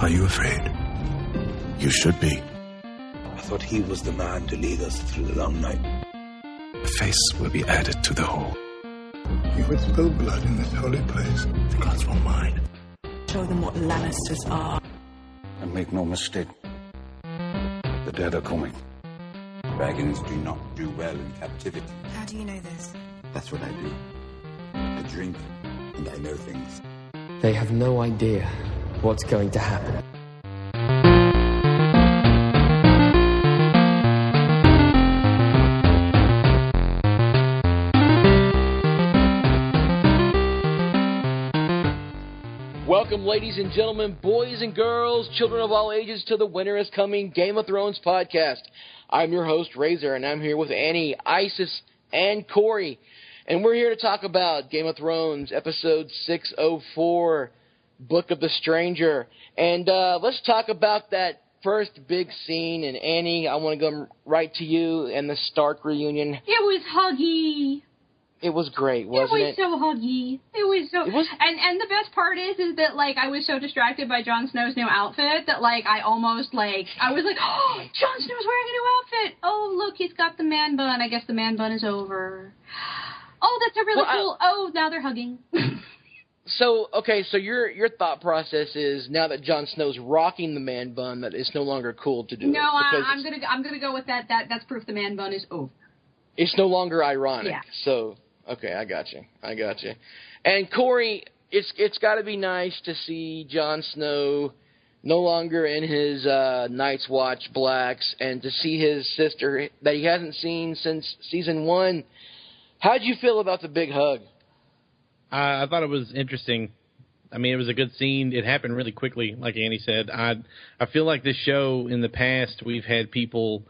Are you afraid? You should be. I thought he was the man to lead us through the long night. A face will be added to the whole. You would spill blood in this holy place. The gods won't mind. Show them what Lannisters are. And make no mistake, the dead are coming. Dragons do not do well in captivity. How do you know this? That's what I do. I drink, and I know things. They have no idea what's going to happen. Welcome, ladies and gentlemen, boys and girls, children of all ages, to the Winter is Coming Game of Thrones podcast. I'm your host, Razor, and I'm here with Annie, Isis, and Corey. And we're here to talk about Game of Thrones, episode 604, Book of the Stranger. And uh, let's talk about that first big scene. And Annie, I want to go right to you and the Stark reunion. It was huggy. It was great, wasn't it? It was so huggy. It was so. It was- And and the best part is is that like I was so distracted by Jon Snow's new outfit that like I almost like I was like, oh, Jon Snow's wearing a new outfit. Oh look, he's got the man bun. I guess the man bun is over. Oh, that's a really Well, I- cool. Oh, now they're hugging. So okay, so your your thought process is now that Jon Snow's rocking the man bun that it's no longer cool to do no, it I, I'm gonna I'm gonna go with that. That that's proof the man bun is over. it's no longer ironic. Yeah. So okay, I got you, I got you. And Corey, it's it's got to be nice to see Jon Snow no longer in his uh, Night's Watch blacks and to see his sister that he hasn't seen since season one. How'd you feel about the big hug? I, I thought it was interesting. I mean, it was a good scene. It happened really quickly, like Annie said. I I feel like this show in the past we've had people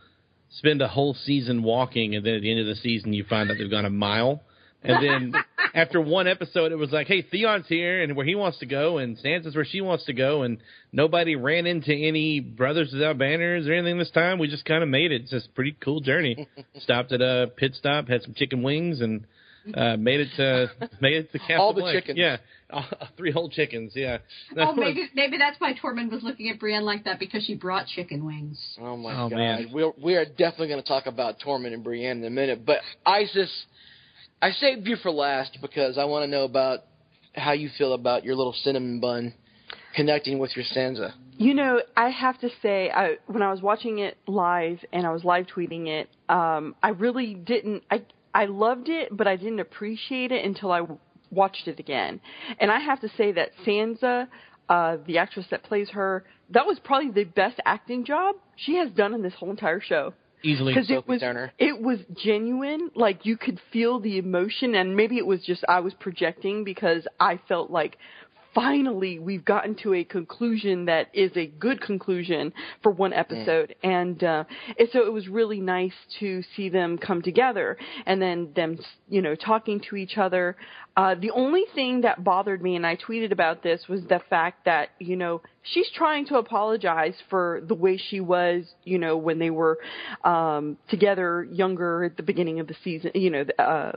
spend a whole season walking, and then at the end of the season you find out they've gone a mile. And then after one episode, it was like, "Hey, Theon's here, and where he wants to go, and Sansa's where she wants to go, and nobody ran into any brothers without banners or anything this time. We just kind of made it. It's just a pretty cool journey. Stopped at a pit stop, had some chicken wings, and uh, made it to made it to Castle All the Blanc. chickens. Yeah, uh, three whole chickens. Yeah. That Oh, was- maybe maybe that's why Tormund was looking at Brienne like that because she brought chicken wings. Oh my Oh, god, man. we're we are definitely going to talk about Tormund and Brienne in a minute. But Isis, I saved you for last because I want to know about how you feel about your little cinnamon bun connecting with your Sansa. You know, I have to say, I, when I was watching it live and I was live tweeting it, um, I really didn't. I I loved it, but I didn't appreciate it until I watched it again. And I have to say that Sansa, uh, the actress that plays her, that was probably the best acting job she has done in this whole entire show easily. because it was Turner. it was genuine like you could feel the emotion and maybe it was just i was projecting because i felt like finally we've gotten to a conclusion that is a good conclusion for one episode. And uh and so it was really nice to see them come together and then them you know talking to each other uh the only thing that bothered me and i tweeted about this was the fact that you know she's trying to apologize for the way she was you know when they were um together younger at the beginning of the season you know the, uh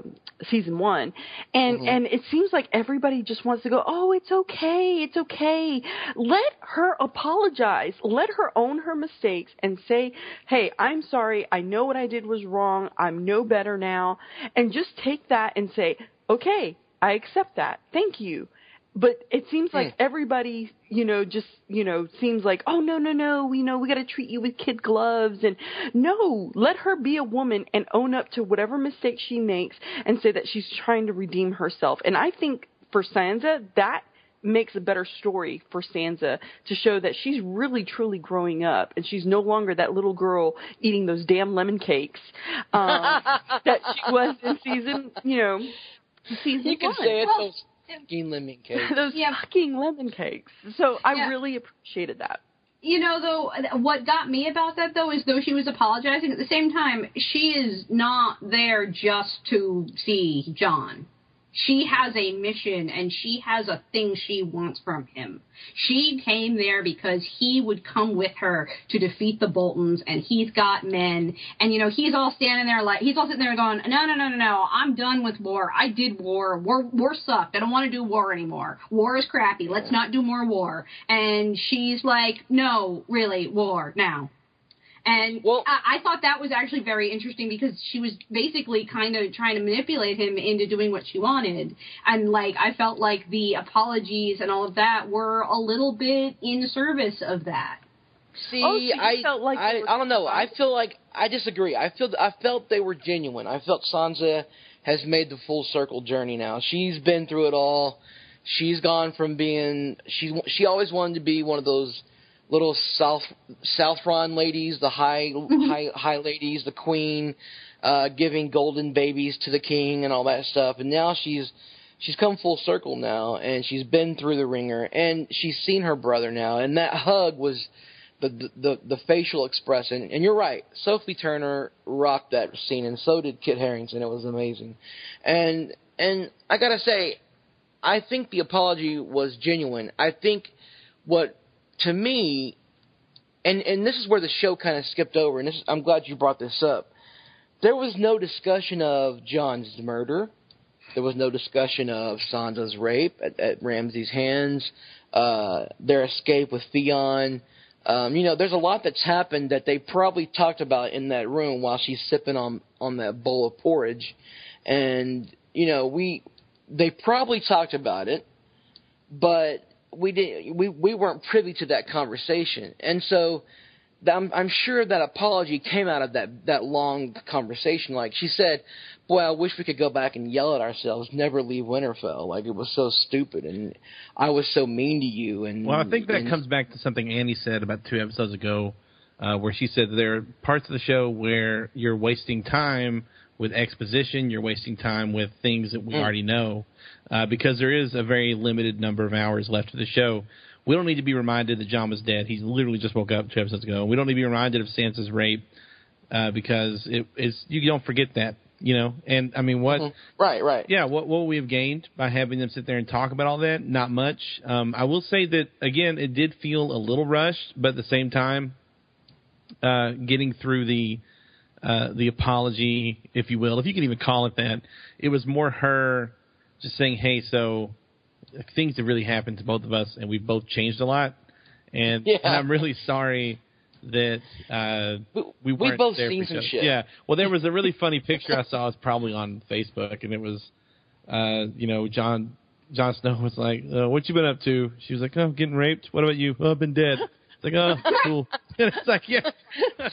season 1 and and it seems like everybody just wants to go oh it's okay it's okay. Let her apologize. Let her own her mistakes and say hey i'm sorry. I know what i did was wrong. I'm no better now. And just take that and say okay i accept that thank you but it seems like everybody, you know, just you know, seems like, oh no, no, no, we know we got to treat you with kid gloves, and no, let her be a woman and own up to whatever mistake she makes, and say that she's trying to redeem herself. And I think for Sansa, that makes a better story for Sansa to show that she's really truly growing up, and she's no longer that little girl eating those damn lemon cakes um, that she was in season, you know. Season You can one. say it. Well, those fucking lemon cakes. those Yeah. fucking lemon cakes. So I Yeah. really appreciated that. You know, though, what got me about that though is though she was apologizing at the same time, she is not there just to see Jon. She has a mission and she has a thing she wants from him. She came there because he would come with her to defeat the Boltons and he's got men. And you know he's all standing there like he's all sitting there going no no no no no I'm done with war. I did war. War war sucked. I don't want to do war anymore. War is crappy. Let's not do more war. And she's like no really war now and well, I, I thought that was actually very interesting because she was basically kind of trying to manipulate him into doing what she wanted. And like I felt like the apologies and all of that were a little bit in service of that. See, Oh, so I, felt like I, were I don't know. I feel like I disagree. I feel I felt they were genuine. I felt Sansa has made the full circle journey now. She's been through it all. She's gone from being she she always wanted to be one of those little South Southron ladies, the high high high ladies, the queen, uh, giving golden babies to the king and all that stuff. And now she's she's come full circle now, and she's been through the ringer, and she's seen her brother now, and that hug was the the the, the facial expression. And you're right, Sophie Turner rocked that scene, and so did Kit Harington. It was amazing, and and I gotta say, I think the apology was genuine. I think what to me, and and this is where the show kind of skipped over, and this, I'm glad you brought this up. There was no discussion of Jon's murder. There was no discussion of Sansa's rape at, at Ramsay's hands. Uh, their escape with Theon. Um, you know, there's a lot that's happened that they probably talked about in that room while she's sipping on on that bowl of porridge, and you know, we they probably talked about it, but we didn't we we weren't privy to that conversation. And so I'm, I'm sure that apology came out of that that long conversation. Like she said boy i wish we could go back and yell at ourselves. Never leave winterfell. Like it was so stupid and i was so mean to you and Well, I think that and- comes back to something Annie said about two episodes ago, uh, where she said there are parts of the show where you're wasting time with exposition, you're wasting time with things that we Mm. already know, uh, because there is a very limited number of hours left of the show. We don't need to be reminded that Jon was dead. He's literally just woke up two episodes ago. We don't need to be reminded of Sansa's rape uh, because it is you don't forget that, you know. And I mean, what? Mhm. right right yeah, what what we have gained by having them sit there and talk about all that? Not much. Um, I will say that again, it did feel a little rushed, but at the same time, uh, getting through the uh, the apology, if you will, if you can even call it that, it was more her just saying, "Hey, so things have really happened to both of us, and we've both changed a lot, and, Yeah. and I'm really sorry." That uh, we weren't both there seen some shit. Yeah, well, there was a really funny picture I saw. It's probably on Facebook, and it was, uh, you know, Jon Jon Snow was like, uh, "What you been up to?" She was like, "Oh, I'm getting raped." What about you? Oh, I've been dead. It's like, oh, cool. And it's like, yeah.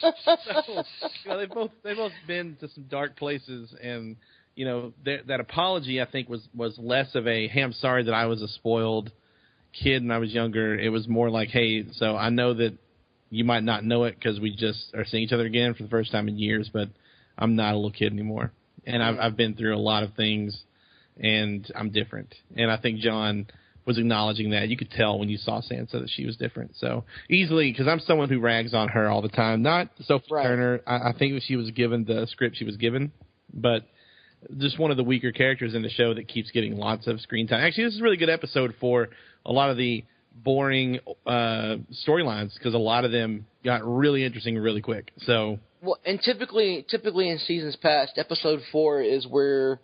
so, you know, they both they both been to some dark places, and you know, that that apology I think was was less of a, "Hey, I'm sorry that I was a spoiled kid and I was younger." It was more like, "Hey, so I know that you might not know it because we just are seeing each other again for the first time in years, but I'm not a little kid anymore, and I've I've been through a lot of things, and I'm different. And I think Jon was acknowledging that. You could tell when you saw Sansa that she was different. So easily, because I'm someone who rags on her all the time. Not Sophie Right. Turner. I, I think she was given the script she was given, but just one of the weaker characters in the show that keeps getting lots of screen time. Actually, this is a really good episode for a lot of the boring uh, storylines because a lot of them got really interesting really quick. So Well, and typically, typically in seasons past, episode four is where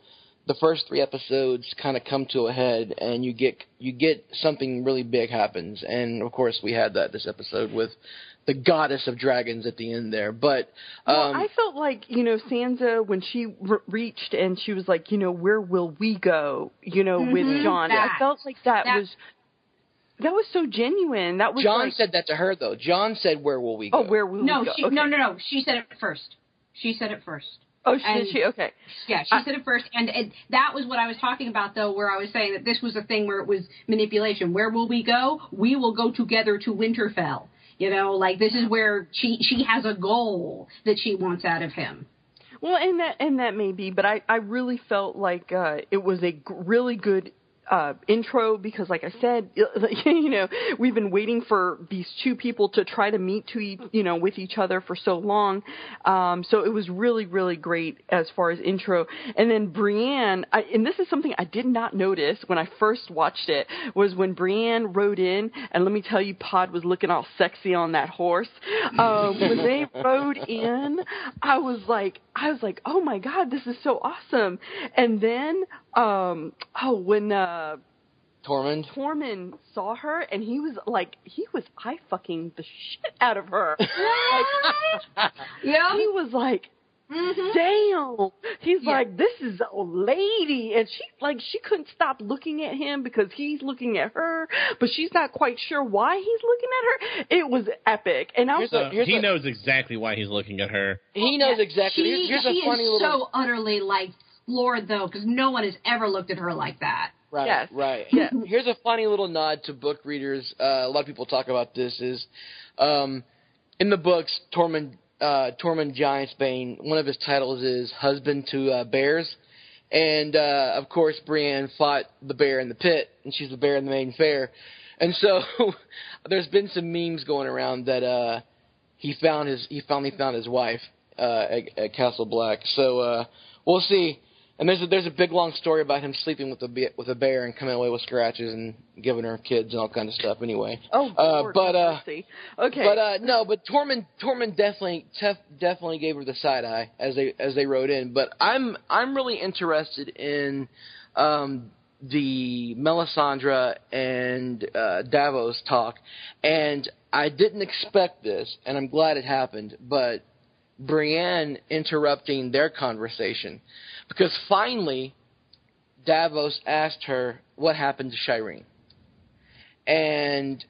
the first three episodes kind of come to a head, and you get you get something really big happens. And of course, we had that this episode with the goddess of dragons at the end there. But Well, um, I felt like you know Sansa when she re- reached and she was like, you know, where will we go? You know, with Mhm. Jon. That. I felt like that, That- was that was so genuine. That was Jon like, said that to her though. Jon said, "Where will we go?" oh, where will No, we go? she, okay. no, no, no. She said it first. She said it first. Oh, she, And- she okay. Yeah, she I- said it first, and it, that was what I was talking about, though, where I was saying that this was a thing where it was manipulation. Where will we go? We will go together to Winterfell. You know, like this is where she she has a goal that she wants out of him. Well, and that and that may be, but I I really felt like uh it was a g- really good uh, intro because, like I said, you know, we've been waiting for these two people to try to meet to each, you know with each other for so long. Um, so it was really really great as far as intro. And then Brienne, I, and this is something I did not notice when I first watched it was when Brienne rode in, and let me tell you, Pod was looking all sexy on that horse. Um, when they rode in, I was like, I was like, oh my god, this is so awesome. And then, um, oh, when uh, Tormund. Tormund saw her, and he was like, he was eye fucking the shit out of her. like, Yeah. he was like, Mhm. damn. He's Yeah. like, this is a lady, and she like she couldn't stop looking at him because he's looking at her, but she's not quite sure why he's looking at her. It was epic, and I was Here's a- like, here's he a- knows exactly why he's looking at her. He knows exactly. She, here's, here's she a funny is little. so utterly like floored though, because no one has ever looked at her like that. Right, Yes. right. Yes. Here's a funny little nod to book readers. Uh, a lot of people talk about this. Is um, in the books, Tormund uh, Tormund Giantsbane. One of his titles is husband to uh, bears, and uh, of course, Brienne fought the bear in the pit, and she's the bear in the main fair. And so, there's been some memes going around that uh, he found his he finally found his wife uh, at, at Castle Black. So uh, we'll see. And there's a, there's a big long story about him sleeping with a with a bear and coming away with scratches and giving her kids and all kind of stuff. Anyway, oh, uh, Lord, but uh, mercy. okay, but uh, no, but Tormund Tormund definitely tef- definitely gave her the side eye as they as they rode in. But I'm I'm really interested in um, the Melisandre and uh, Davos talk, and I didn't expect this, and I'm glad it happened. But Brienne interrupting their conversation because finally Davos asked her what happened to Shireen, and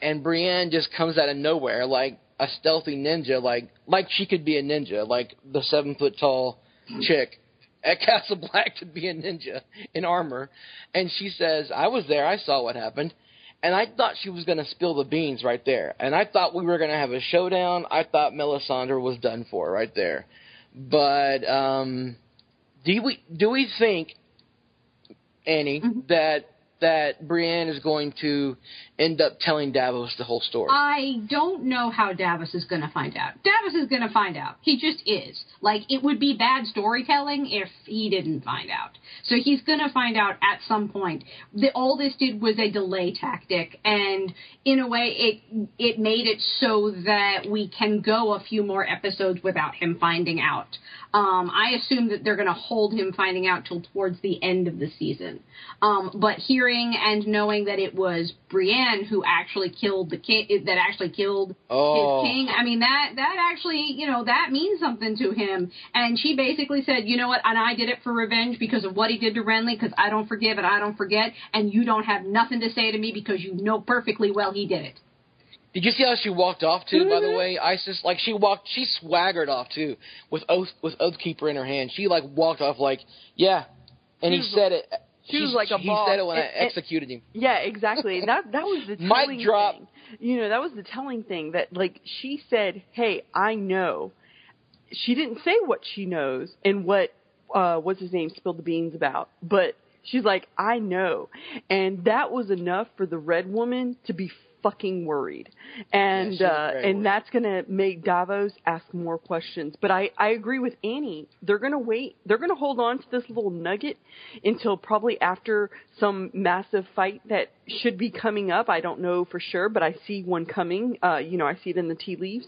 and Brienne just comes out of nowhere like a stealthy ninja, like like she could be a ninja, like the seven foot tall chick at Castle Black could be a ninja in armor, and she says, "I was there, I saw what happened." And I thought she was going to spill the beans right there. And I thought we were going to have a showdown. I thought Melisandre was done for right there. But um, do we do we think, Annie, mm-hmm. that that Brienne is going to end up telling Davos the whole story? I don't know how Davos is going to find out. Davos is going to find out. He just is. Like, it would be bad storytelling if he didn't find out. So he's going to find out at some point. The, all this did was a delay tactic, and in a way, it it made it so that we can go a few more episodes without him finding out. Um, I assume that they're going to hold him finding out till towards the end of the season. Um, but hearing and knowing that it was Brienne who actually killed the king, that actually killed Oh. his king. I mean that that actually, you know, that means something to him. And she basically said, you know what? And I did it for revenge because of what he did to Renly. Because I don't forgive and I don't forget. And you don't have nothing to say to me because you know perfectly well he did it. Did you see how she walked off too? By Mm-hmm. the way, Isis like she walked, she swaggered off too with oath with Oathkeeper in her hand. She like walked off like, yeah, and he said it. She was like a He boss. said it when I And- and- executed him. Yeah, exactly. That that was the Mic drop. thing. You know, that was the telling thing that like she said, "Hey, I know." She didn't say what she knows and what uh what's his name spilled the beans about, but she's like, "I know." And that was enough for the red woman to be fucking worried. And Yeah, uh and worried. that's going to make Davos ask more questions. But I I agree with Annie. They're going to wait. They're going to hold on to this little nugget until probably after some massive fight that should be coming up. I don't know for sure, but I see one coming. Uh, you know, I see it in the tea leaves,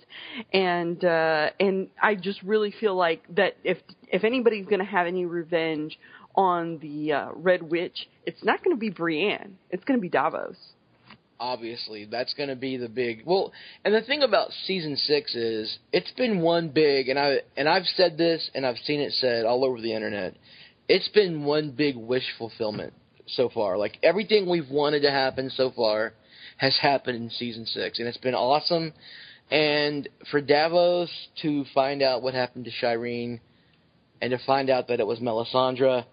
and uh, and I just really feel like that if if anybody's going to have any revenge on the uh, Red Witch, it's not going to be Brienne. It's going to be Davos. Obviously that's going to be the big well and the thing about season 6 is it's been one big and I and I've said this and I've seen it said all over the internet it's been one big wish fulfillment so far. Like everything we've wanted to happen so far has happened in season 6 and it's been awesome. And for Davos to find out what happened to Shireen and to find out that it was Melisandre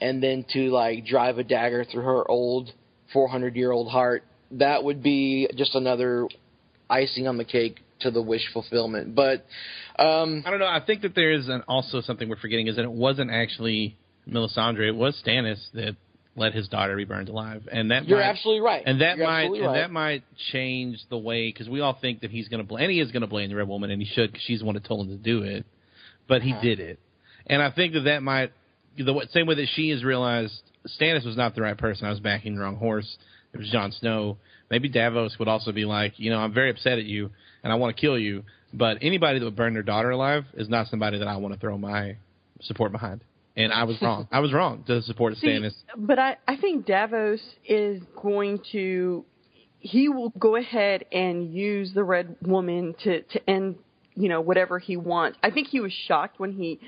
and then to like drive a dagger through her old 400 year old heart that would be just another icing on the cake to the wish fulfillment. But um, I don't know. I think that there is an, also something we're forgetting is that it wasn't actually Melisandre. It was Stannis that let his daughter be burned alive, and that You're might, absolutely right. and that You're might and right. that might change the way because we all think that he's going to blame, and he is going to blame the red woman, and he should because she's the one that told him to do it, but he Uh-huh. did it, and I think that that might the same way that she has realized Stannis was not the right person. I was backing the wrong horse. It was Jon Snow. Maybe Davos would also be like, you know, I'm very upset at you, and I want to kill you, but anybody that would burn their daughter alive is not somebody that I want to throw my support behind. And I was wrong. I was wrong to support See, Stannis. but I, I think Davos is going to he will go ahead and use the red woman to to end you know whatever he wants. I think he was shocked when he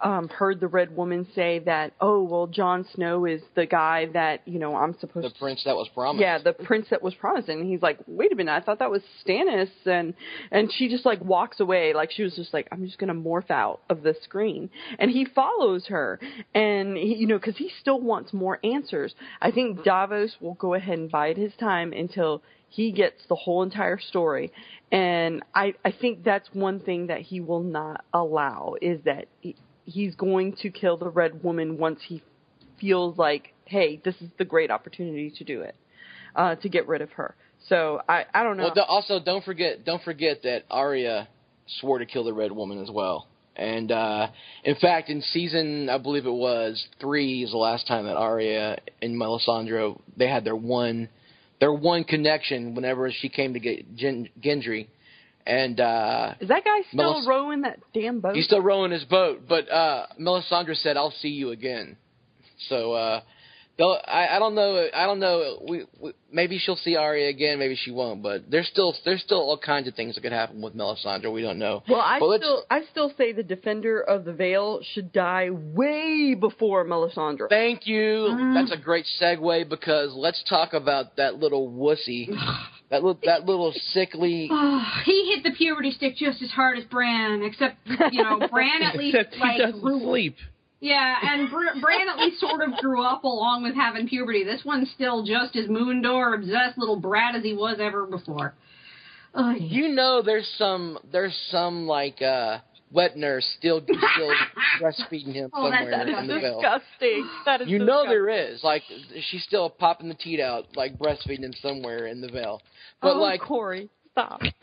um heard the red woman say that oh well Jon Snow is the guy that you know I'm supposed the to prince that was promised. yeah, the prince that was promised, and he's like, "Wait a minute, I thought that was Stannis," and and she just like walks away, like she was just like, "I'm just gonna morph out of the screen," and he follows her, and he, you know, because he still wants more answers. I think Davos will go ahead and bide his time until he gets the whole entire story, and I I think that's one thing that he will not allow is that he, he's going to kill the red woman once he feels like, hey, this is the great opportunity to do it, uh, to get rid of her. So I, I don't know. Well, also don't forget don't forget that Arya swore to kill the Red Woman as well. And uh in fact, in season I believe it was three is the last time that Arya and Melisandre they had their one their one connection whenever she came to get Gen- Gendry. And uh is that guy still Melis- rowing that damn boat? he's still rowing his boat, but uh Melisandre said, "I'll see you again." So uh I, I don't know. I don't know. We, we maybe she'll see Arya again. Maybe she won't. But there's still there's still all kinds of things that could happen with Melisandre. We don't know. well, I But still I still say the defender of the Vale should die way before Melisandre. Thank you. That's a great segue because let's talk about that little wussy, that little that little sickly. Oh, he hit the puberty stick just as hard as Bran, except you know Bran at least Except he like doesn't grew. sleep. Yeah, and Br- Bran at least sort of grew up along with having puberty. This one's still just as Moondor obsessed little brat as he was ever before. Oh, yeah. You know, there's some there's some like uh wet nurse still still breastfeeding him Oh, somewhere That in the Vale. disgusting. That is You know there is. Like she's still popping the teat out, like breastfeeding him somewhere in the Vale. But oh, like Corey, stop.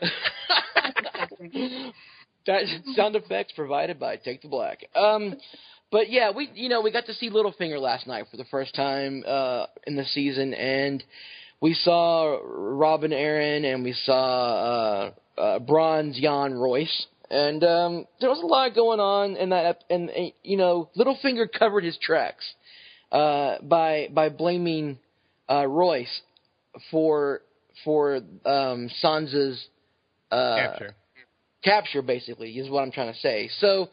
that sound effects provided by Take the Black. Um, but yeah, we you know we got to see Littlefinger last night for the first time uh, in the season, and we saw Robin Arryn and we saw uh, uh, Bronze Yohn Royce, and um, there was a lot going on in that. And, you know, Littlefinger covered his tracks uh, by by blaming uh, Royce for for um, Sansa's uh, Capture. capture basically is what I'm trying to say. So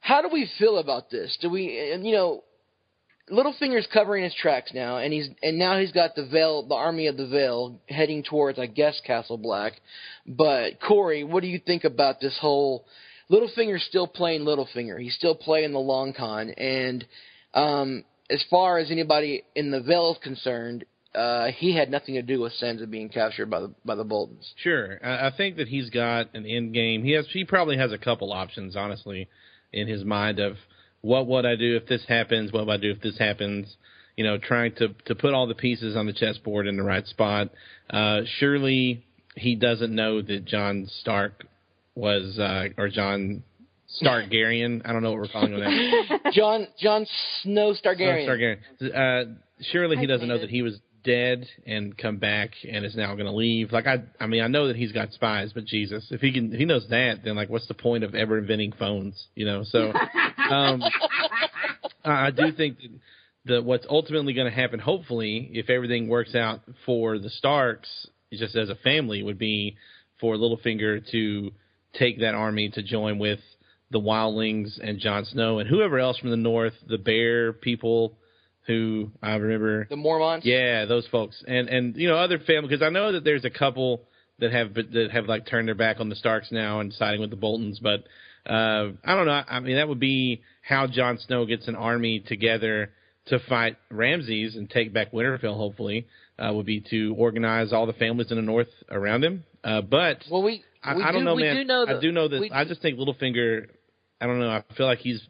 how do we feel about this? Do we and you know Littlefinger's covering his tracks now and he's and now he's got the Vale the army of the Vale heading towards I guess Castle Black. But Corey, what do you think about this whole Littlefinger's still playing Littlefinger. He's still playing the long con and um as far as anybody in the Vale is concerned, uh, he had nothing to do with Sansa being captured by the by the Boltons. Sure, I, I think that he's got an end game. He has, he probably has a couple options, honestly, in his mind of what would I do if this happens? What would I do if this happens? You know, trying to to put all the pieces on the chessboard in the right spot. Uh, surely he doesn't know that Jon Stark was uh, or Jon Stargarian. I don't know what we're calling him now. Jon Jon Snow Stargarian. Oh, Stargarian. Uh, surely he I doesn't know it. that he was dead and come back and is now going to leave. Like I, I mean, I know that he's got spies, but Jesus, if he can, if he knows that, then like, what's the point of ever inventing phones? You know. So, um, I I do think that the what's ultimately going to happen, hopefully, if everything works out for the Starks, just as a family, would be for Littlefinger to take that army to join with the Wildlings and Jon Snow and whoever else from the north, the Bear people, who I remember. The Mormonts. Yeah, those folks, and and you know other family because I know that there's a couple that have that have like turned their back on the Starks now and siding with the Boltons, but uh, I don't know. I mean, that would be how Jon Snow gets an army together to fight Ramsay and take back Winterfell. Hopefully, uh, would be to organize all the families in the north around him. Uh, but Well, we I, we I don't do, know, man. do know that I do know that. I just think Littlefinger. I don't know. I feel like he's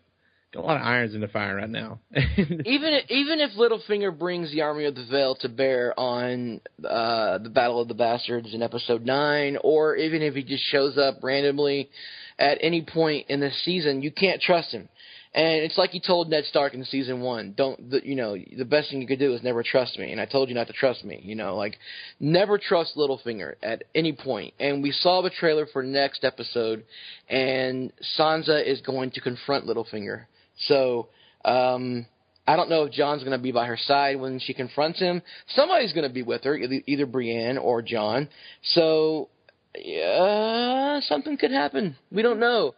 a lot of irons in the fire right now. even even if Littlefinger brings the army of the Vale to bear on uh, the Battle of the Bastards in Episode Nine, or even if he just shows up randomly at any point in the season, you can't trust him. And it's like he told Ned Stark in season one, don't, the, you know, the best thing you could do is never trust me. And I told you not to trust me, you know, like, never trust Littlefinger at any point. And we saw the trailer for next episode, and Sansa is going to confront Littlefinger. So, um, I don't know if Jon's going to be by her side when she confronts him. Somebody's going to be with her, either Brienne or John. So yeah, something could happen. We don't know.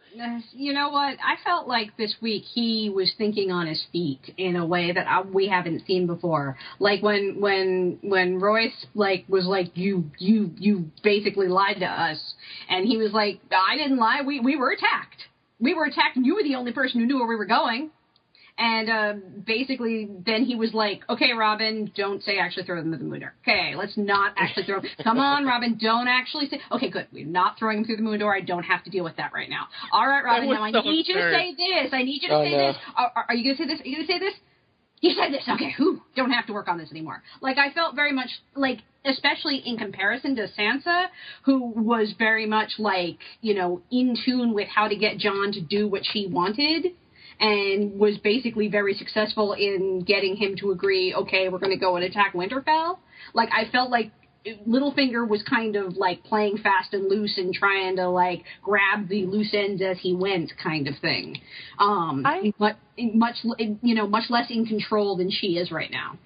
You know what? I felt like this week he was thinking on his feet in a way that I, we haven't seen before. Like when when when Royce like was like you you you basically lied to us, and he was like I didn't lie. We we were attacked. We were attacked, and you were the only person who knew where we were going. And uh, basically, then he was like, "Okay, Robin, don't say actually throw them through the moon door. Okay, let's not actually throw. Them. Come on, Robin, don't actually say. Okay, good. We're not throwing them through the moon door. I don't have to deal with that right now. All right, Robin. Now I so need you to say this. I need you to oh, say no. this. Are, are, you gonna say this? Are you gonna say this? You said this. Okay, who don't have to work on this anymore. Like I felt very much like, especially in comparison to Sansa, who was very much like you know in tune with how to get Jon to do what she wanted and was basically very successful in getting him to agree, okay, we're going to go and attack Winterfell. Like, I felt like Littlefinger was kind of like playing fast and loose and trying to like grab the loose ends as he went, kind of thing. Um, I, but much, you know, much less in control than she is right now.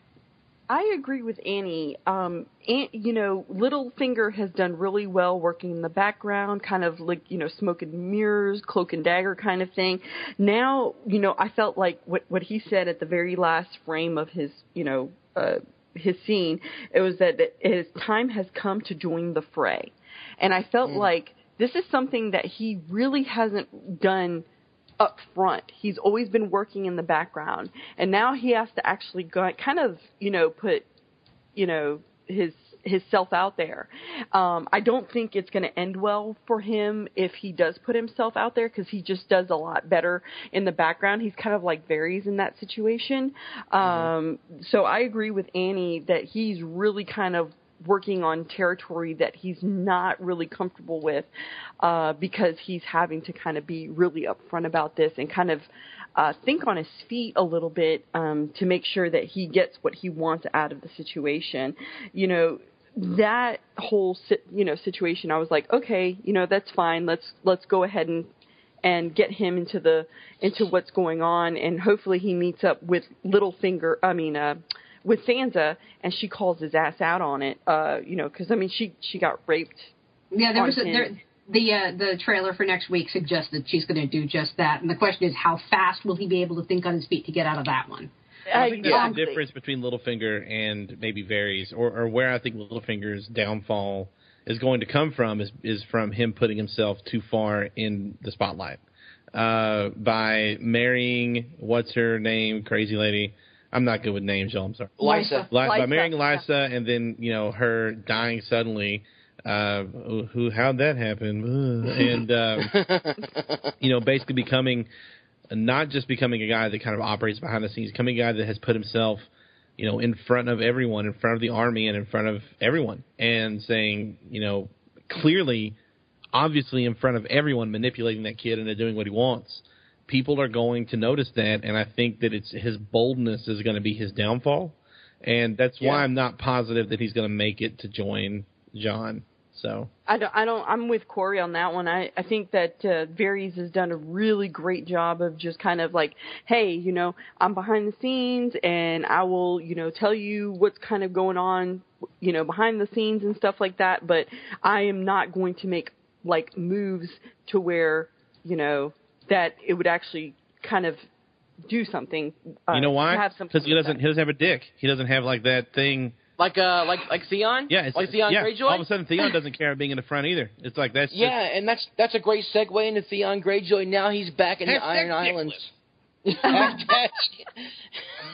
I agree with Annie. Um, and, you know, Littlefinger has done really well working in the background, kind of like, you know, smoke and mirrors, cloak and dagger kind of thing. Now, you know, I felt like what, what he said at the very last frame of his, you know, uh, his scene, it was that his time has come to join the fray. And I felt mm. like this is something that he really hasn't done – up front. He's always been working in the background, and now he has to actually go, kind of, you know, put, you know, his his self out there. Um, I don't think it's going to end well for him if he does put himself out there because he just does a lot better in the background. He's kind of like Varys in that situation. Um, mm-hmm. So I agree with Annie that he's really kind of working on territory that he's not really comfortable with uh, because he's having to kind of be really upfront about this and kind of uh, think on his feet a little bit um, to make sure that he gets what he wants out of the situation. You know, that whole you know situation, I was like, okay, you know, that's fine. Let's let's go ahead and and get him into the into what's going on, and hopefully he meets up with Littlefinger. I mean, uh, with Sansa, and she calls his ass out on it. Uh, you know, because I mean, she she got raped. Yeah, there was a, there, the uh, the trailer for next week suggests that she's going to do just that, and the question is, how fast will he be able to think on his feet to get out of that one? I think that's the difference between Littlefinger and maybe Varys, or, or where I think Littlefinger's downfall is going to come from is is from him putting himself too far in the spotlight uh, by marrying what's her name, crazy lady, I'm not good with names, y'all. I'm sorry. Lysa. Lysa. By marrying Lysa yeah. and then you know her dying suddenly. Uh, who? How'd that happen? and um, you know, basically becoming not just becoming a guy that kind of operates behind the scenes, becoming a guy that has put himself, you know, in front of everyone, in front of the army, and in front of everyone, and saying, you know, clearly, obviously, in front of everyone, manipulating that kid into doing what he wants people are going to notice that, and I think that it's his boldness is going to be his downfall, and that's yeah. why I'm not positive that he's going to make it to join Jon. So I don't. I don't. I'm with Corey on that one. I I think that uh, Varys has done a really great job of just kind of like, hey, you know, I'm behind the scenes, and I will, you know, tell you what's kind of going on, you know, behind the scenes and stuff like that. But I am not going to make like moves to where, you know, that it would actually kind of do something. Uh, you know why? Because he doesn't. He doesn't have a dick. He doesn't have like that thing. Like uh, like like Theon. Yeah, like Theon yeah. Greyjoy. All of a sudden, Theon doesn't care being in the front either. It's like that's. Yeah, just... and that's that's a great segue into Theon Greyjoy. Now he's back in the Iron Islands. hashtag,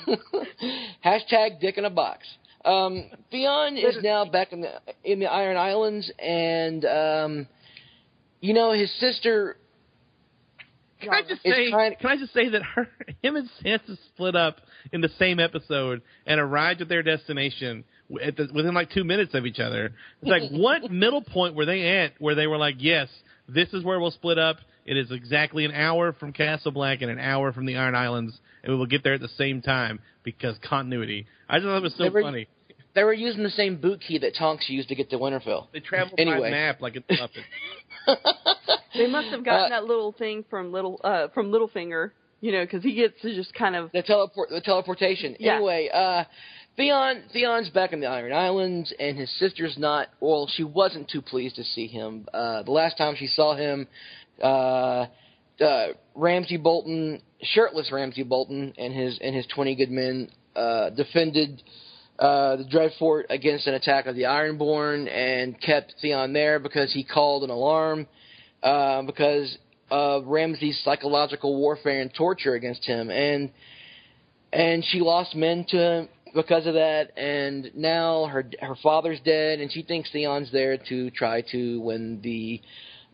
hashtag dick in a box. Um, Theon is now back in the in the Iron Islands, and um, you know his sister Can I just say? kind- Can I just say that her, him and Sansa split up in the same episode and arrived at their destination at the, within like two minutes of each other. It's like what middle point were they at where they were like, yes, this is where we'll split up. It is exactly an hour from Castle Black and an hour from the Iron Islands, and we will get there at the same time because continuity. I just thought it was so They were- funny. They were using the same boot key that Tonks used to get to Winterfell. They traveled Anyway. by map like a Muppet. They must have gotten Uh, that little thing from little uh from Littlefinger, you know, because he gets to just kind of The teleport, the teleportation. Yeah. Anyway, uh, Theon, Theon's back in the Iron Islands, and his sister's not. Well, she wasn't too pleased to see him. Uh, the last time she saw him, uh, uh, Ramsay Bolton, shirtless Ramsay Bolton, and his and his twenty good men uh, defended uh, the Dreadfort against an attack of the Ironborn, and kept Theon there because he called an alarm uh, because of Ramsay's psychological warfare and torture against him, and and she lost men to him because of that. And now her her father's dead, and she thinks Theon's there to try to win the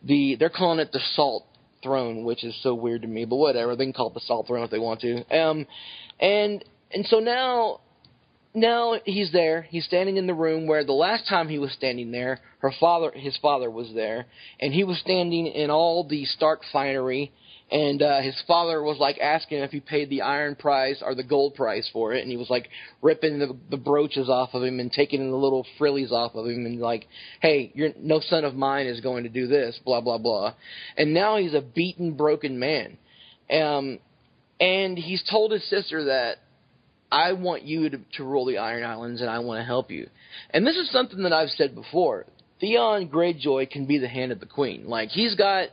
the they're calling it the Salt Throne, which is so weird to me, but whatever. They can call it the Salt Throne if they want to. Um, and and so now now he's there. He's standing in the room where the last time he was standing there, her father, his father was there, and he was standing in all the Stark finery. And uh, his father was like asking if he paid the iron price or the gold price for it, and he was like ripping the, the brooches off of him and taking the little frillies off of him, and like, hey, you're no son of mine is going to do this, blah blah blah. And now he's a beaten, broken man. Um, and he's told his sister that I want you to, to rule the Iron Islands, and I want to help you. And this is something that I've said before. Theon Greyjoy can be the hand of the queen. Like he's got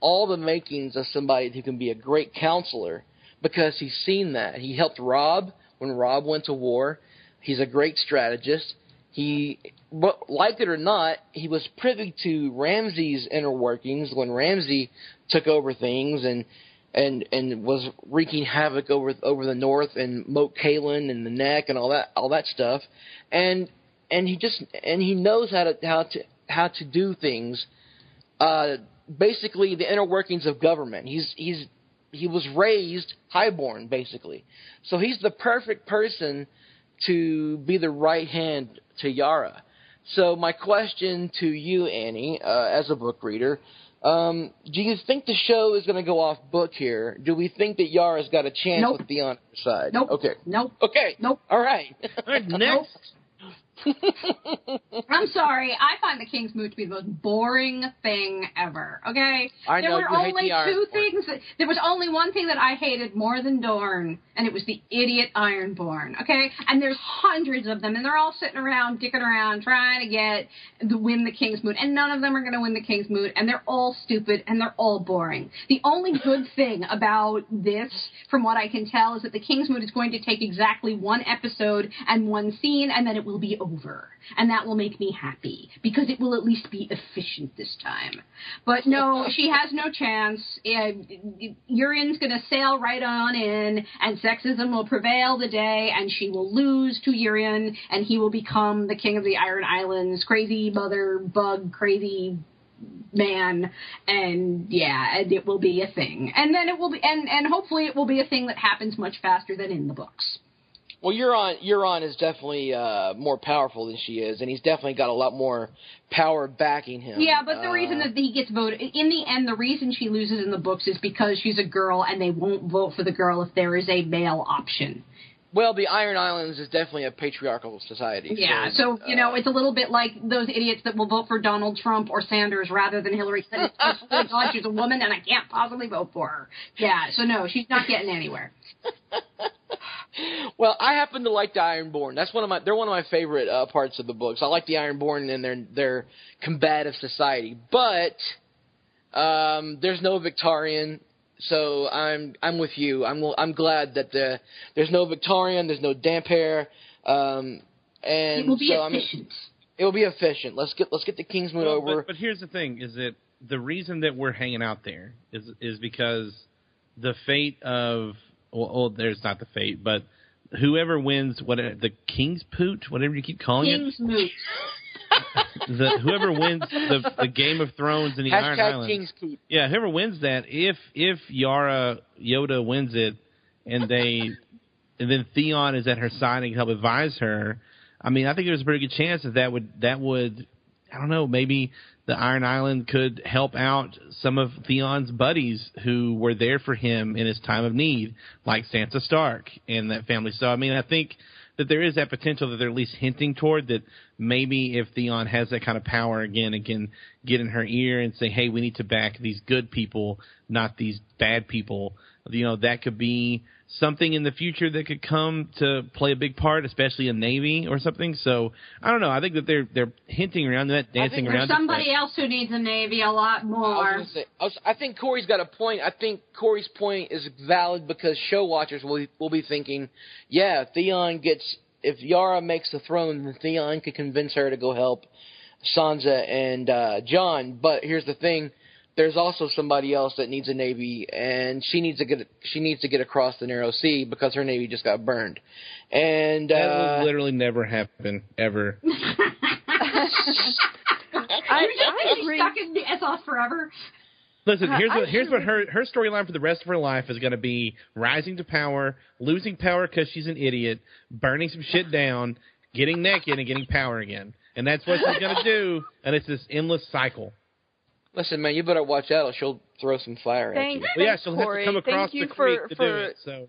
all the makings of somebody who can be a great counselor because he's seen that. He helped Rob when Rob went to war. He's a great strategist. He, but like it or not, he was privy to Ramsay's inner workings when Ramsey took over things and and and was wreaking havoc over over the north and Moat Cailin and the neck and all that all that stuff, and and he just and he knows how to how to how to do things. Uh, basically, the inner workings of government. He's he's he was raised highborn basically, so he's the perfect person to be the right hand to Yara. So my question to you, Annie, uh, as a book reader, um, do you think the show is going to go off book here? Do we think that Yara's got a chance Nope. with Theon on her side? Nope. Okay. Nope. Okay. Nope. All right. All right, next. I'm sorry. I find the King's Moot to be the most boring thing ever. Okay, I there know, were only the two things. That, there was only one thing that I hated more than Dorne, and it was the idiot Ironborn. Okay, and there's hundreds of them, and they're all sitting around, dicking around, trying to get the win the King's Moot, and none of them are going to win the King's Moot, and they're all stupid and they're all boring. The only good thing about this, from what I can tell, is that the King's Moot is going to take exactly one episode and one scene, and then it will be over. And that will make me happy because it will at least be efficient this time. But no, she has no chance. Euron's going to sail right on in, and sexism will prevail the day, and she will lose to Urian, and he will become the king of the Iron Islands, crazy mother bug, crazy man and yeah and it will be a thing and then it will be and and hopefully it will be a thing that happens much faster than in the books Well, Euron, Euron is definitely uh, more powerful than she is, and he's definitely got a lot more power backing him. Yeah, but the Uh, reason that he gets voted in the end, the reason she loses in the books is because she's a girl, and they won't vote for the girl if there is a male option. well, the Iron Islands is definitely a patriarchal society. Yeah, so you know, it's a little bit like those idiots that will vote for Donald Trump or Sanders rather than Hillary Clinton. Oh my God, she's a woman, and I can't possibly vote for her. Yeah, so no, she's not getting anywhere. Well, I happen to like the Ironborn. That's one of my. They're one of my favorite uh, parts of the books. I like the Ironborn and their their combative society, but um, there's no Victarion. So I'm I'm with you. I'm I'm glad that the there's no Victarion. There's no Damphair. Um, and It will be so I'm- efficient. it will be efficient. Let's get let's get the Kingsmoot Well, over. But, but here's the thing: is that the reason that we're hanging out there is is because the fate of well, well there's not the fate, but whoever wins what uh, the King's Poot, whatever you keep calling King's Moot. the whoever wins the the Game of Thrones and the Iron Hashtag Islands. King's Keep. Yeah, whoever wins that, if if Yara Yoda wins it, and they, and then Theon is at her side and can help advise her. I mean, I think there's a pretty good chance that that would that would, I don't know, maybe the Iron Island could help out some of Theon's buddies who were there for him in his time of need, like Sansa Stark and that family. So, I mean, I think that there is that potential that they're at least hinting toward that maybe if Theon has that kind of power again and can get in her ear and say, "Hey, we need to back these good people, not these bad people," you know, that could be something in the future that could come to play a big part, especially in Navy or something. So I don't know. I think that they're they're hinting around that, dancing There's around. it, somebody else who needs a navy a lot I was more. gonna say, I, was, I think Corey's got a point. I think Corey's point is valid because show watchers will will be thinking, yeah, Theon gets if Yara makes the throne, then Theon could convince her to go help Sansa and uh, Jon. But here's the thing: there's also somebody else that needs a navy, and she needs to get she needs to get across the narrow sea because her navy just got burned. And That uh, will literally never happen ever. I, You're just I gonna be agree. stuck in the Essos forever. Listen, here's I what here's what her her storyline for the rest of her life is going to be: rising to power, losing power because she's an idiot, burning some shit down, getting naked, and getting power again. And that's what she's going to do. And it's this endless cycle. Listen, man, you better watch out, or she'll throw some fire at you. Well, yeah, thanks, she'll have to come across thank you the for, creek to for do it. So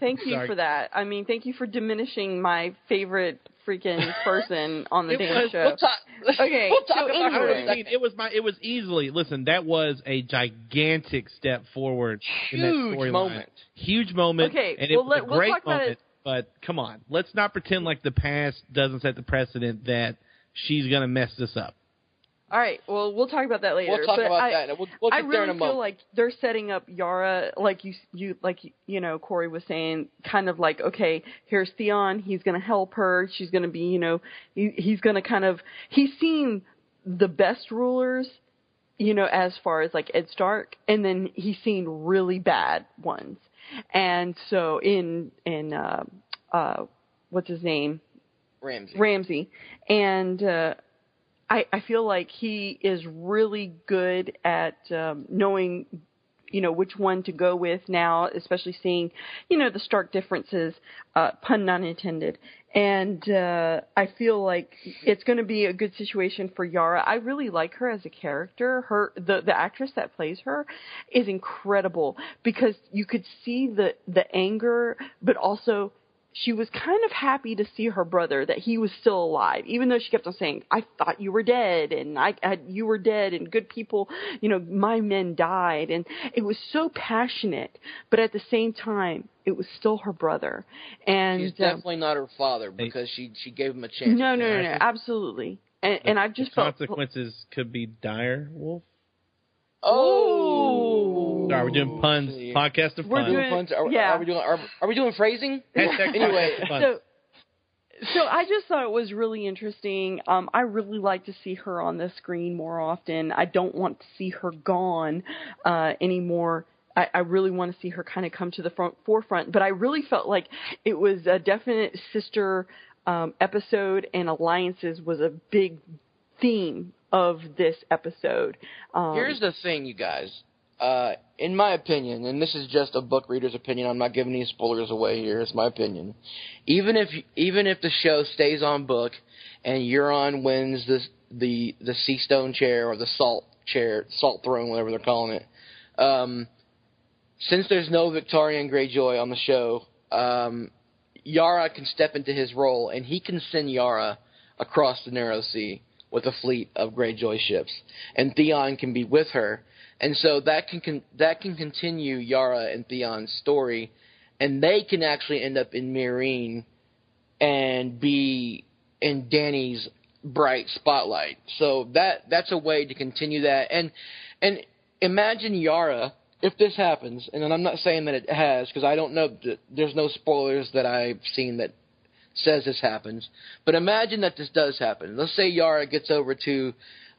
thank you Sorry. for that. I mean, thank you for diminishing my favorite freaking person on the It damn was- show. We'll talk. Okay, we'll talk so about I anyway. her don't in a know, second. it was my it was easily listen. That was a gigantic step forward in that Huge storyline. moment. Huge moment. Okay, and it well, was let- a we'll great moment. But come on, let's not pretend like the past doesn't set the precedent that she's gonna mess this up. All right, well, we'll talk about that later. We'll talk but about I, that. We'll, we'll I get there in really feel like they're setting up Yara, like you, you, like you know, Corey was saying, kind of like, okay, here's Theon. He's going to help her. She's going to be, you know, he, he's going to kind of. He's seen the best rulers, you know, as far as like Ned Stark, and then he's seen really bad ones, and so in in uh, uh, what's his name, Ramsay. Ramsay, and uh, I I feel like he is really good at um, knowing, you know, which one to go with now, especially seeing, you know, the stark differences, uh, pun not intended. And uh, I feel like it's going to be a good situation for Yara. I really like her as a character. Her the the actress that plays her is incredible because you could see the the anger, but also she was kind of happy to see her brother that he was still alive, even though she kept on saying, "I thought you were dead, and I, I you were dead, and good people, you know, my men died," and it was so passionate, but at the same time, it was still her brother, and She's um, definitely not her father because she she gave him a chance. no, no, no, no, absolutely, and The- and I've just the felt consequences could be dire. Wolf. Oh, Sorry, we're doing puns. See. Podcast of We're puns. doing- Puns. Are, yeah. are we doing? Are, are we doing phrasing? Anyway, podcast of puns. so so I just thought it was really interesting. Um, I really like to see her on the screen more often. I don't want to see her gone uh, anymore. I, I really want to see her kind of come to the front forefront. But I really felt like it was a definite sister um, episode, and alliances was a big theme of this episode. Um, Here's the thing, you guys. Uh, in my opinion, and this is just a book reader's opinion, I'm not giving any spoilers away here. It's my opinion. Even if even if the show stays on book, and Euron wins the the the Sea Stone chair or the Salt chair, Salt Throne, whatever they're calling it, um, since there's no Victarion Greyjoy on the show, um, Yara can step into his role, and he can send Yara across the Narrow Sea with a fleet of Greyjoy ships, and Theon can be with her, and so that can, that can continue Yara and Theon's story, and they can actually end up in Meereen and be in Dany's bright spotlight. So that that's a way to continue that, and and imagine Yara if this happens, and I'm not saying that it has because I don't know. There's no spoilers that I've seen that says this happens. But imagine that this does happen. Let's say Yara gets over to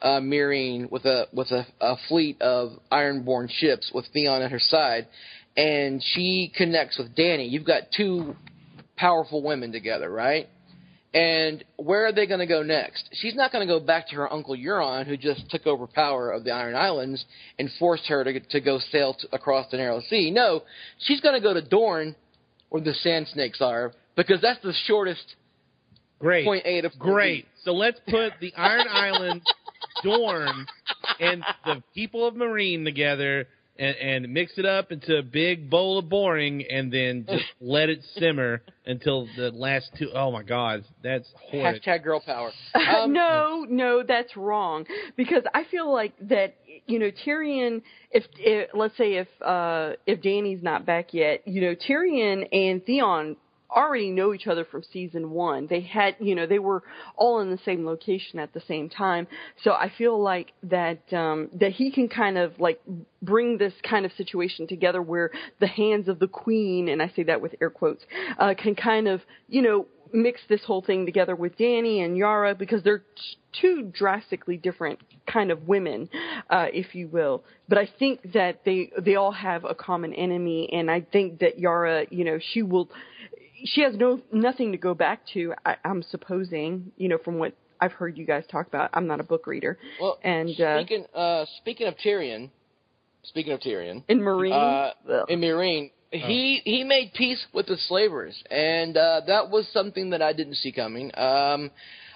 uh, Meereen with a with a, a fleet of Ironborn ships with Theon at her side, and she connects with Dany. You've got two powerful women together, right? And where are they going to go next? She's not going to go back to her uncle Euron, who just took over power of the Iron Islands and forced her to to go sail to, across the Narrow Sea. No, she's going to go to Dorne, where the Sand Snakes are, because that's the shortest Great. point A to point B. Great. So let's put the Iron Islands, Dorne, and the people of Meereen together and, and mix it up into a big bowl of boring and then just let it simmer until the last two oh my god, that's horrid. Hashtag girl power. Um, no, no, that's wrong. Because I feel like that you know Tyrion. If, if let's say if uh if Dany's not back yet, you know Tyrion and Theon already know each other from season one. They had, you know, they were all in the same location at the same time. So I feel like that um, that he can kind of like bring this kind of situation together where the hands of the queen, and I say that with air quotes, uh, can kind of, you know, mix this whole thing together with Dany and Yara because they're two drastically different kind of women, uh, if you will. But I think that they they all have a common enemy, and I think that Yara, you know, she will she has no nothing to go back to. I, I'm supposing, you know, from what I've heard you guys talk about. I'm not a book reader. Well, and uh, speaking uh, speaking of Tyrion, speaking of Tyrion, in Meereen, uh, in Meereen, he he made peace with the slavers, and uh, that was something that I didn't see coming. Um,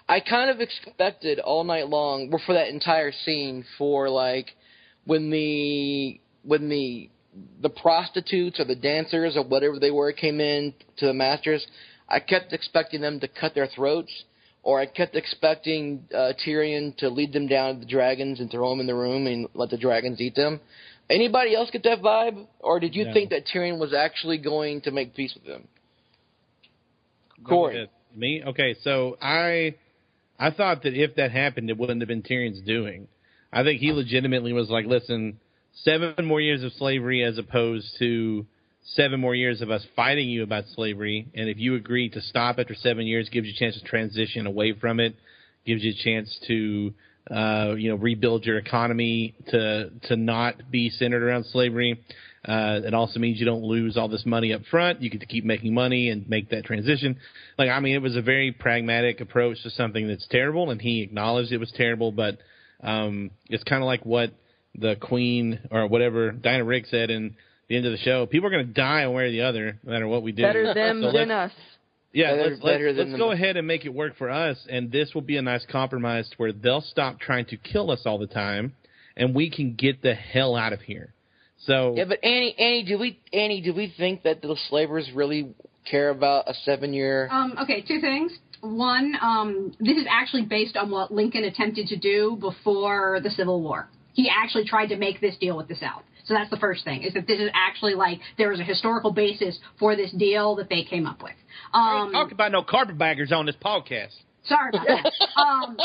I kind of expected all night long, or for that entire scene, for like when the when the the prostitutes or the dancers or whatever they were came in to the masters, I kept expecting them to cut their throats, or I kept expecting uh, Tyrion to lead them down to the dragons and throw them in the room and let the dragons eat them. Anybody else get that vibe, or did you No. think that Tyrion was actually going to make peace with them? Corey. Me? Okay, so I I thought that if that happened, it wouldn't have been Tyrion's doing. I think he legitimately was like, listen, seven more years of slavery as opposed to seven more years of us fighting you about slavery. And if you agree to stop after seven years, gives you a chance to transition away from it, gives you a chance to uh, you know rebuild your economy to to not be centered around slavery. Uh, it also means you don't lose all this money up front. You get to keep making money and make that transition. Like, I mean, it was a very pragmatic approach to something that's terrible, and he acknowledged it was terrible. But um, it's kind of like what the Queen or whatever Diana Rick said in the end of the show. People are going to die one way or the other, no matter what we do. better them So than let's- yeah, Better- let's, better let's, than let's go ahead and make it work for us, and this will be a nice compromise to where they'll stop trying to kill us all the time, and we can get the hell out of here. So Yeah, but Annie, Annie, do we, Annie, do we think that the slavers really care about a seven-year? Um, okay, two things. One, um, this is actually based on what Lincoln attempted to do before the Civil War. He actually tried to make this deal with the South. So that's the first thing, is that this is actually like there was a historical basis for this deal that they came up with. I Um, ain't talking about no carpetbaggers on this podcast. Sorry about that. um,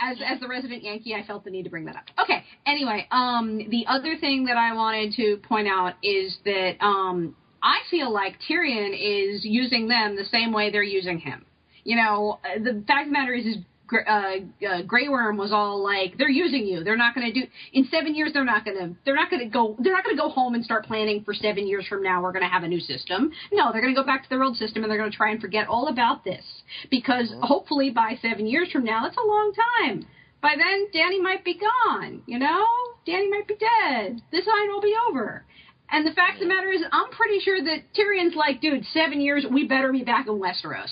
as, as the resident Yankee, I felt the need to bring that up. Okay. Anyway, um, the other thing that I wanted to point out is that um, I feel like Tyrion is using them the same way they're using him. You know, the fact of the matter is, is uh, uh, Grey Worm was all like, "They're using you. They're not going to do in seven years. They're not going to. They're not going to go. They're not going to go home and start planning for seven years from now. We're going to have a new system. No, they're going to go back to their old system and they're going to try and forget all about this because hopefully by seven years from now, that's a long time. By then, Dany might be gone. You know, Dany might be dead. This line will be over. And the fact of the matter is, I'm pretty sure that Tyrion's like, dude, seven years, we better be back in Westeros.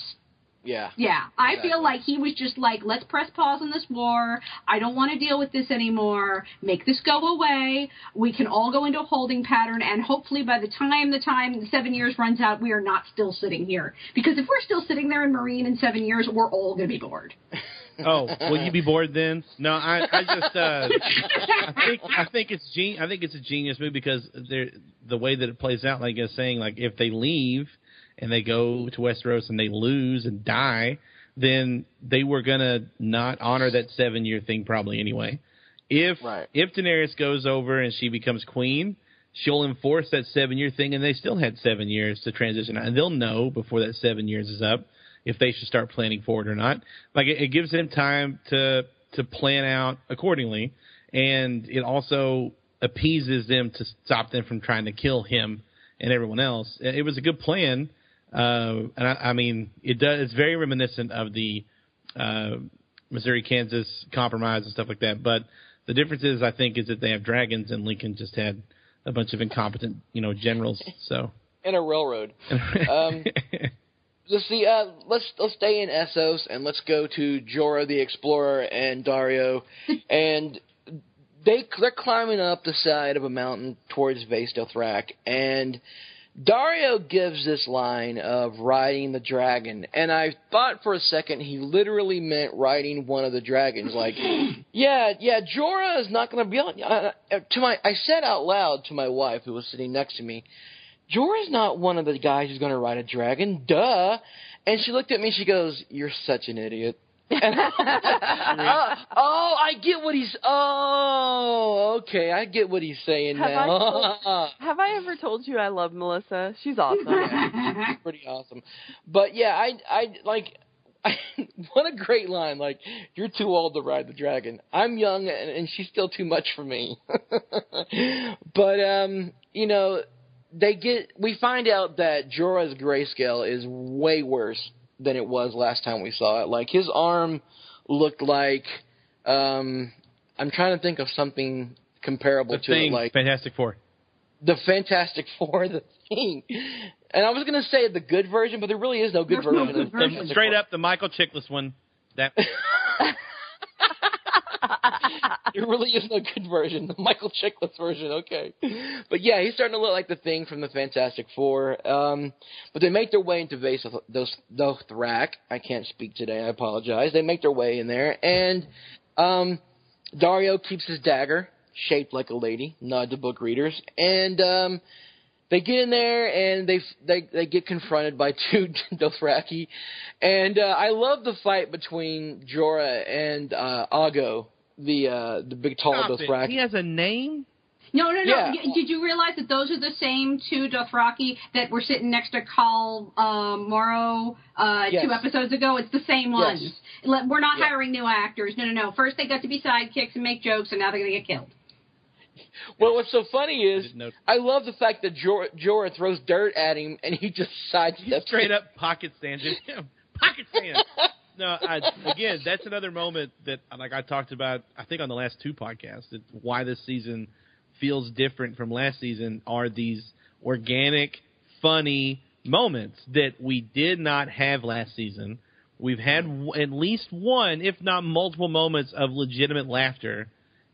Yeah. Yeah, I Exactly. feel like he was just like, let's press pause on this war. I don't want to deal with this anymore. Make this go away. We can all go into a holding pattern, and hopefully by the time the time the seven years runs out, we are not still sitting here. Because if we're still sitting there in Meereen in seven years, we're all going to be bored. Oh, will you be bored then? No, I, I just, uh, I think, I think it's gen- I think it's a genius move because the way that it plays out, like I was saying, like if they leave and they go to Westeros and they lose and die, then they were gonna not honor that seven year thing probably anyway. If Right. if Daenerys goes over and she becomes queen, she'll enforce that seven year thing, and they still had seven years to transition, and they'll know before that seven years is up if they should start planning for it or not. Like it, it gives them time to to plan out accordingly, and it also appeases them to stop them from trying to kill him and everyone else. It was a good plan. Uh, and I, I mean, it does. It's very reminiscent of the uh, Missouri Kansas compromise and stuff like that. But the difference is, I think, is that they have dragons, and Lincoln just had a bunch of incompetent, you know, generals. So and a railroad. Um, let's see. Uh, let's let's stay in Essos and let's go to Jorah the Explorer and Daario, and they they're climbing up the side of a mountain towards Vaes Dothrak, and Daario gives this line of riding the dragon, and I thought for a second he literally meant riding one of the dragons. Like, yeah, yeah, Jorah is not going to be on. Uh, to my, I said out loud to my wife who was sitting next to me, Jorah's not one of the guys who's going to ride a dragon. Duh. And she looked at me. She goes, "You're such an idiot." And, oh, I get what he's. Oh, okay, I get what he's saying Have I, now. told, have I ever told you I love Melissa? She's awesome. Pretty awesome, but yeah, I, I like. I, what a great line! Like, you're too old to ride the dragon. I'm young, and, and she's still too much for me. but um, you know, they get. We find out that Jorah's grayscale is way worse than it was last time we saw it. Like his arm looked like um I'm trying to think of something comparable the to thing, it like Fantastic Four. the Fantastic Four, the thing. And I was gonna say the good version, but there really is no good There's no version. good of version. Straight Four. up, the Michael Chiklis one. That there really is no good version. The Michael Chiklis version, okay. But yeah, he's starting to look like the thing from the Fantastic Four. Um, but they make their way into Vase of those Dothrak. I can't speak today. I apologize. They make their way in there, and um, Daario keeps his dagger shaped like a lady. Nod to book readers, and um, they get in there and they they they get confronted by two Dothraki, and uh, I love the fight between Jorah and uh, Ago, the uh, the big tall Stop it. Dothraki. He has a name. No, no, no. Yeah. Did you realize that those are the same two Dothraki that were sitting next to Khal um, Moro uh, Yes. two episodes ago? It's the same ones. Yes. We're not Yeah. hiring new actors. No, no, no. First they got to be sidekicks and make jokes, and now they're going to get killed. Well, what's so funny is didn't. I love the fact that Jorah, Jorah throws dirt at him and he just sidesteps. Straight up pocket stand. Just, pocket stand. No, I, again, that's another moment that, like I talked about, I think on the last two podcasts, that why this season feels different from last season are these organic, funny moments that we did not have last season. We've had w- at least one, if not multiple moments of legitimate laughter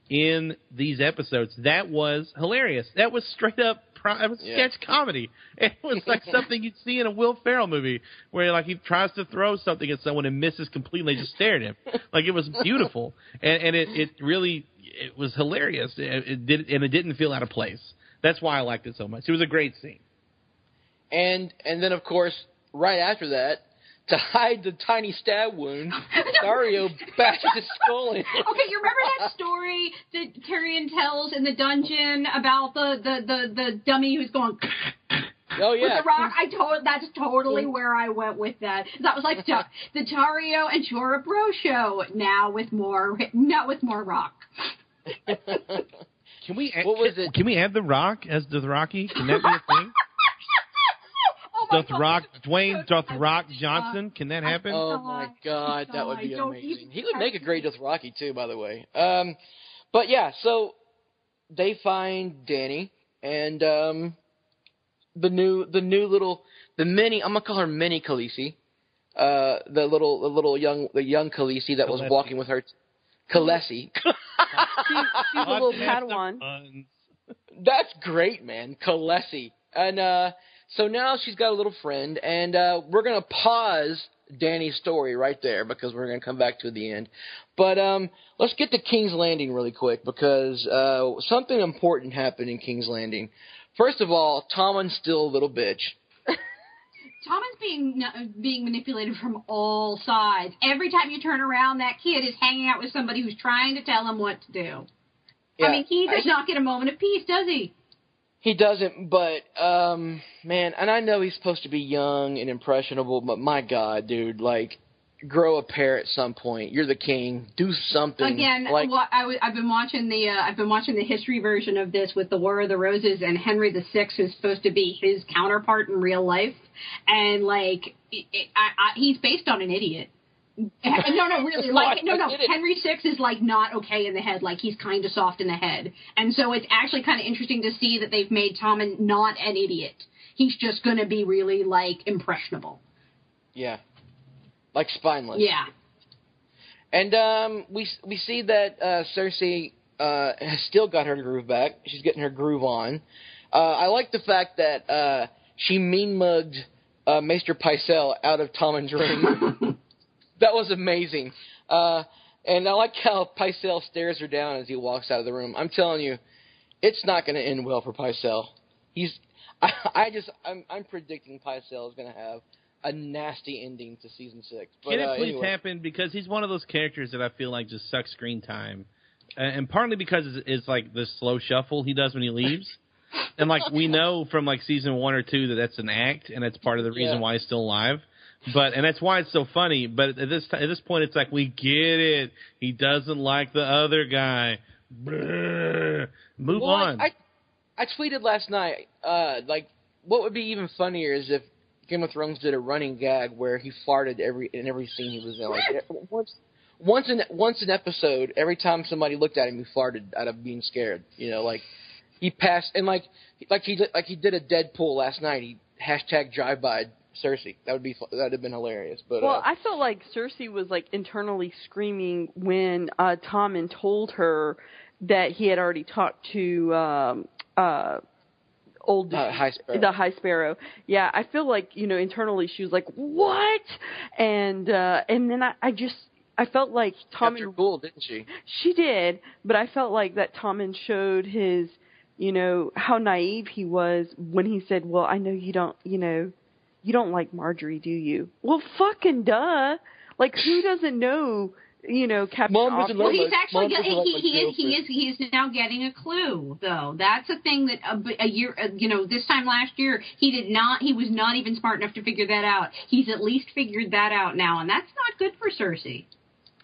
in these episodes. That was hilarious. That was straight up pro- was Yeah. sketch comedy. It was like something you'd see in a Will Ferrell movie where like he tries to throw something at someone and misses completely. They just stare at him. Like it was beautiful, and, and it it really it was hilarious. It, it did and it didn't feel out of place. That's why I liked it so much. It was a great scene. And and then of course, right after that, to hide the tiny stab wound, Daario bashes his skull in. Okay, you remember that story that Tyrion tells in the dungeon about the the the, the dummy who's going Oh yeah, with yeah. the rock? I told that's totally mm. where I went with that. That was like the, the Daario and Jorah Bro show now with more not with more rock. Can we add, What was can, it? Can we add the Rock as the Rocky? Can that be a thing? My Dothrak, God. Dwayne Dothrak Johnson. Can that happen? Oh my God. god, that would be amazing. He would make a great me. Dothraki too, by the way. Um, but yeah, so they find Dany and um, the new the new little the mini. I'm gonna call her Mini Khaleesi. Uh, the little the little young the young Khaleesi that was walking with her. Khaleesi. She, she's a little Let's have some Padawan. That's great, man. Khaleesi. And uh so now she's got a little friend and uh we're gonna pause Dany's story right there because we're gonna come back to the end. But um let's get to King's Landing really quick because uh something important happened in King's Landing. First of all, Tommen's still a little bitch. Tommen's being being manipulated from all sides. Every time you turn around, that kid is hanging out with somebody who's trying to tell him what to do. Yeah, I mean, he does not get a moment of peace, does he? He doesn't, but um man, and I know he's supposed to be young and impressionable, but my god, dude, like grow a pair at some point. You're the king. Do something. Again, like what I w- I've been watching the uh, I've been watching the history version of this with the War of the Roses, and Henry the Sixth is supposed to be his counterpart in real life, and like it, it, I, I, he's based on an idiot. No, no, really. Like, no, no. Henry Six is like not okay in the head. Like he's kind of soft in the head, and so it's actually kind of interesting to see that they've made Tommen not an idiot. He's just going to be really like impressionable. yeah, like spineless. Yeah. And um, we we see that uh, Cersei uh, has still got her groove back. She's getting her groove on. Uh, I like the fact that uh, she mean mugged uh, Maester Pycelle out of Tommen's ring. That was amazing. Uh, and I like how Pycelle stares her down as he walks out of the room. I'm telling you, it's not going to end well for Pycelle. He's, I, I just, I'm, I'm predicting Pycelle is going to have a nasty ending to season six. But, Can it uh, please anyway. happen? Because he's one of those characters that I feel like just sucks screen time, and partly because it's, it's like the slow shuffle he does when he leaves. And like we know from like season one or two that that's an act, and that's part of the reason Yeah. why he's still alive. But and that's why it's so funny. But at this t- at this point, it's like we get it. He doesn't like the other guy. Brr. Move well, on. I, I tweeted last night, uh, like, what would be even funnier is if Game of Thrones did a running gag where he farted every in every scene he was in. Like once, once an once an episode, every time somebody looked at him, he farted out of being scared. You know, like he passed and like like he did, like he did a Deadpool last night. He hashtag drive by Cersei. That would be that'd have been hilarious. But Well, uh, I felt like Cersei was like internally screaming when uh Tommen told her that he had already talked to um uh old Uh, High the High Sparrow. Yeah, I feel like, you know, internally she was like, "What?" And uh and then I I just I felt like Tommen cool, didn't she? she did, but I felt like that Tommen showed his, you know, how naive he was when he said, "Well, I know you don't, you know, you don't like Margaery, do you?" Well, fucking duh. Like who doesn't know, you know, Captain Mom doesn't Awful- know Well, he's actually doesn't he, he, he is he is he is now getting a clue though. That's a thing that a, a year uh, you know this time last year he did not he was not even smart enough to figure that out. He's at least figured that out now, and that's not good for Cersei.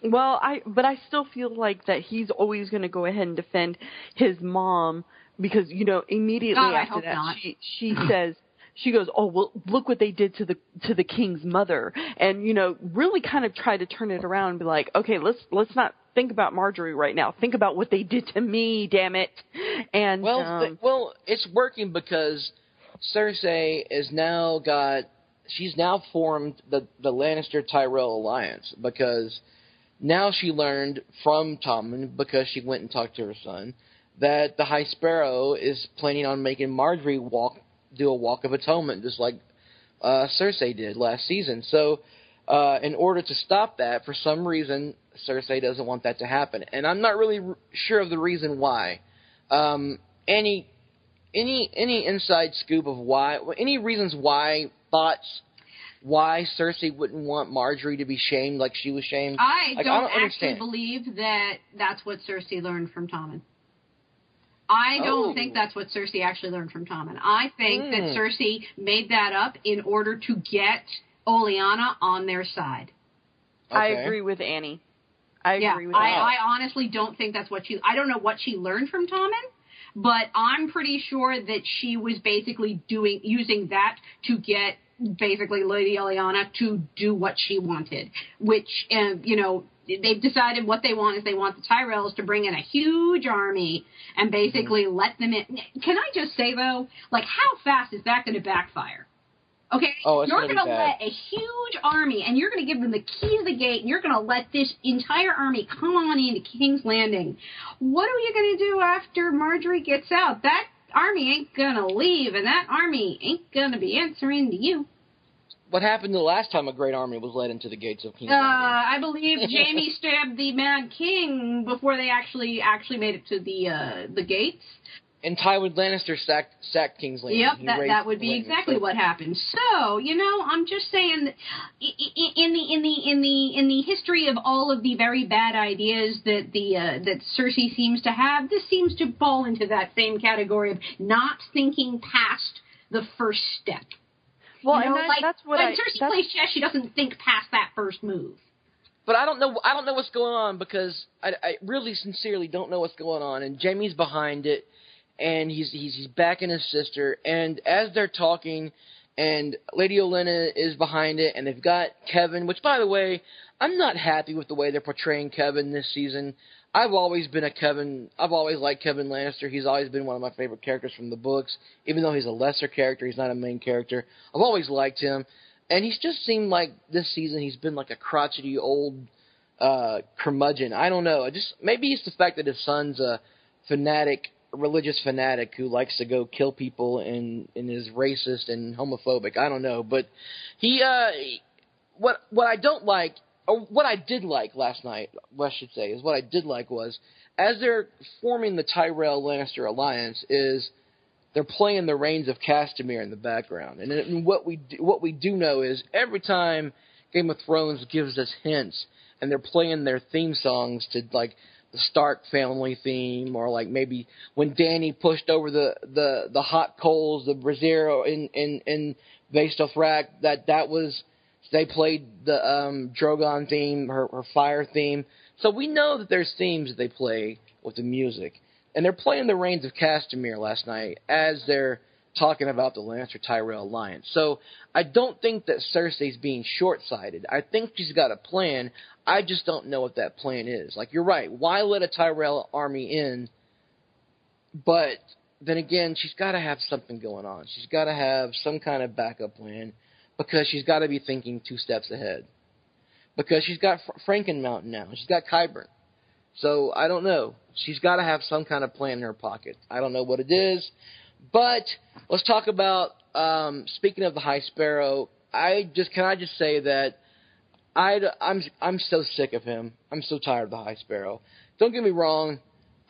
Well, I but I still feel like that he's always going to go ahead and defend his mom because you know immediately God, after that not. she she says she goes, "Oh, well, look what they did to the to the king's mother." And you know, really kind of try to turn it around and be like, "Okay, let's let's not think about Margaery right now. Think about what they did to me, damn it." And Well, um, th- well, it's working because Cersei is now got. She's now formed the the Lannister Tyrell alliance because now she learned from Tommen because she went and talked to her son that the High Sparrow is planning on making Margaery walk do a walk of atonement just like uh, Cersei did last season. So, uh, in order to stop that, for some reason, Cersei doesn't want that to happen, and I'm not really r- sure of the reason why. Um, any any any inside scoop of why? Any reasons why? Thoughts? Why Cersei wouldn't want Margaery to be shamed like she was shamed? I Like, don't, I don't actually understand. believe that that's what Cersei learned from Tommen. I don't Oh. think that's what Cersei actually learned from Tommen. I think that Hmm. Cersei made that up in order to get Olenna on their side. I agree with Annie. I yeah, agree with I, Annie. I honestly don't think that's what she. I don't know what she learned from Tommen, but I'm pretty sure that she was basically doing using that to get basically Lady Olenna to do what she wanted, which uh, you know they've decided what they want is they want the Tyrells to bring in a huge army and basically Mm-hmm. let them in. Can I just say though, like how fast is that going to backfire? Okay, Oh, it's you're gonna bad. let a huge army, and you're going to give them the key to the gate, and you're going to let this entire army come on into King's Landing. What are you going to do after Margaery gets out? That army ain't going to leave, and that army ain't going to be answering to you. What happened the last time a great army was led into the gates of King's Uh? I believe Jaime stabbed the Mad King before they actually actually made it to the uh, the gates. And Tywin Lannister sacked, sacked King's Landing. Yep, He that that would be Landing. exactly what happened. So, you know, I'm just saying that in the in the in the in the history of all of the very bad ideas that the uh, that Cersei seems to have, this seems to fall into that same category of not thinking past the first step. Well, you know, and that, like that's what when I. Cersei that's- plays chess, she doesn't think past that first move. but I don't know. I don't know what's going on because I, I really sincerely don't know what's going on. And Jaime's behind it, and he's he's he's backing his sister. And as they're talking, and Lady Olenna is behind it, and they've got Kevan. Which, by the way, I'm not happy with the way they're portraying Kevan this season. I've always been a Kevan. I've always liked Kevan Lannister. He's always been one of my favorite characters from the books. Even though he's a lesser character, he's not a main character. I've always liked him, and he's just seemed like this season he's been like a crotchety old uh curmudgeon. I don't know. I just maybe it's the fact that his son's a fanatic, religious fanatic who likes to go kill people and and is racist and homophobic. I don't know, but he uh what what I don't like or what I did like last night, what I should say, is what I did like was as they're forming the Tyrell Lannister alliance is they're playing the Rains of Castamere in the background, and, and what we do, what we do know is every time Game of Thrones gives us hints, and they're playing their theme songs to like the Stark family theme, or like maybe when Dany pushed over the the the hot coals, the brazier in in in Dothrak, that that was they played the um, Drogon theme, her, her fire theme. So we know that there's themes that they play with the music. And they're playing the Rains of Castamere last night as they're talking about the Lannister Tyrell alliance. So I don't think that Cersei's being short sighted. I think she's got a plan. I just don't know what that plan is. Like you're right. Why let a Tyrell army in? But then again, she's got to have something going on. She's got to have some kind of backup plan because she's got to be thinking two steps ahead. Because she's got Fr- Franken Mountain now. She's got Qyburn. So I don't know. She's got to have some kind of plan in her pocket. I don't know what it is, but let's talk about. Um, speaking of the High Sparrow, I just can I just say that I I'm I'm so sick of him. I'm so tired of the High Sparrow. Don't get me wrong.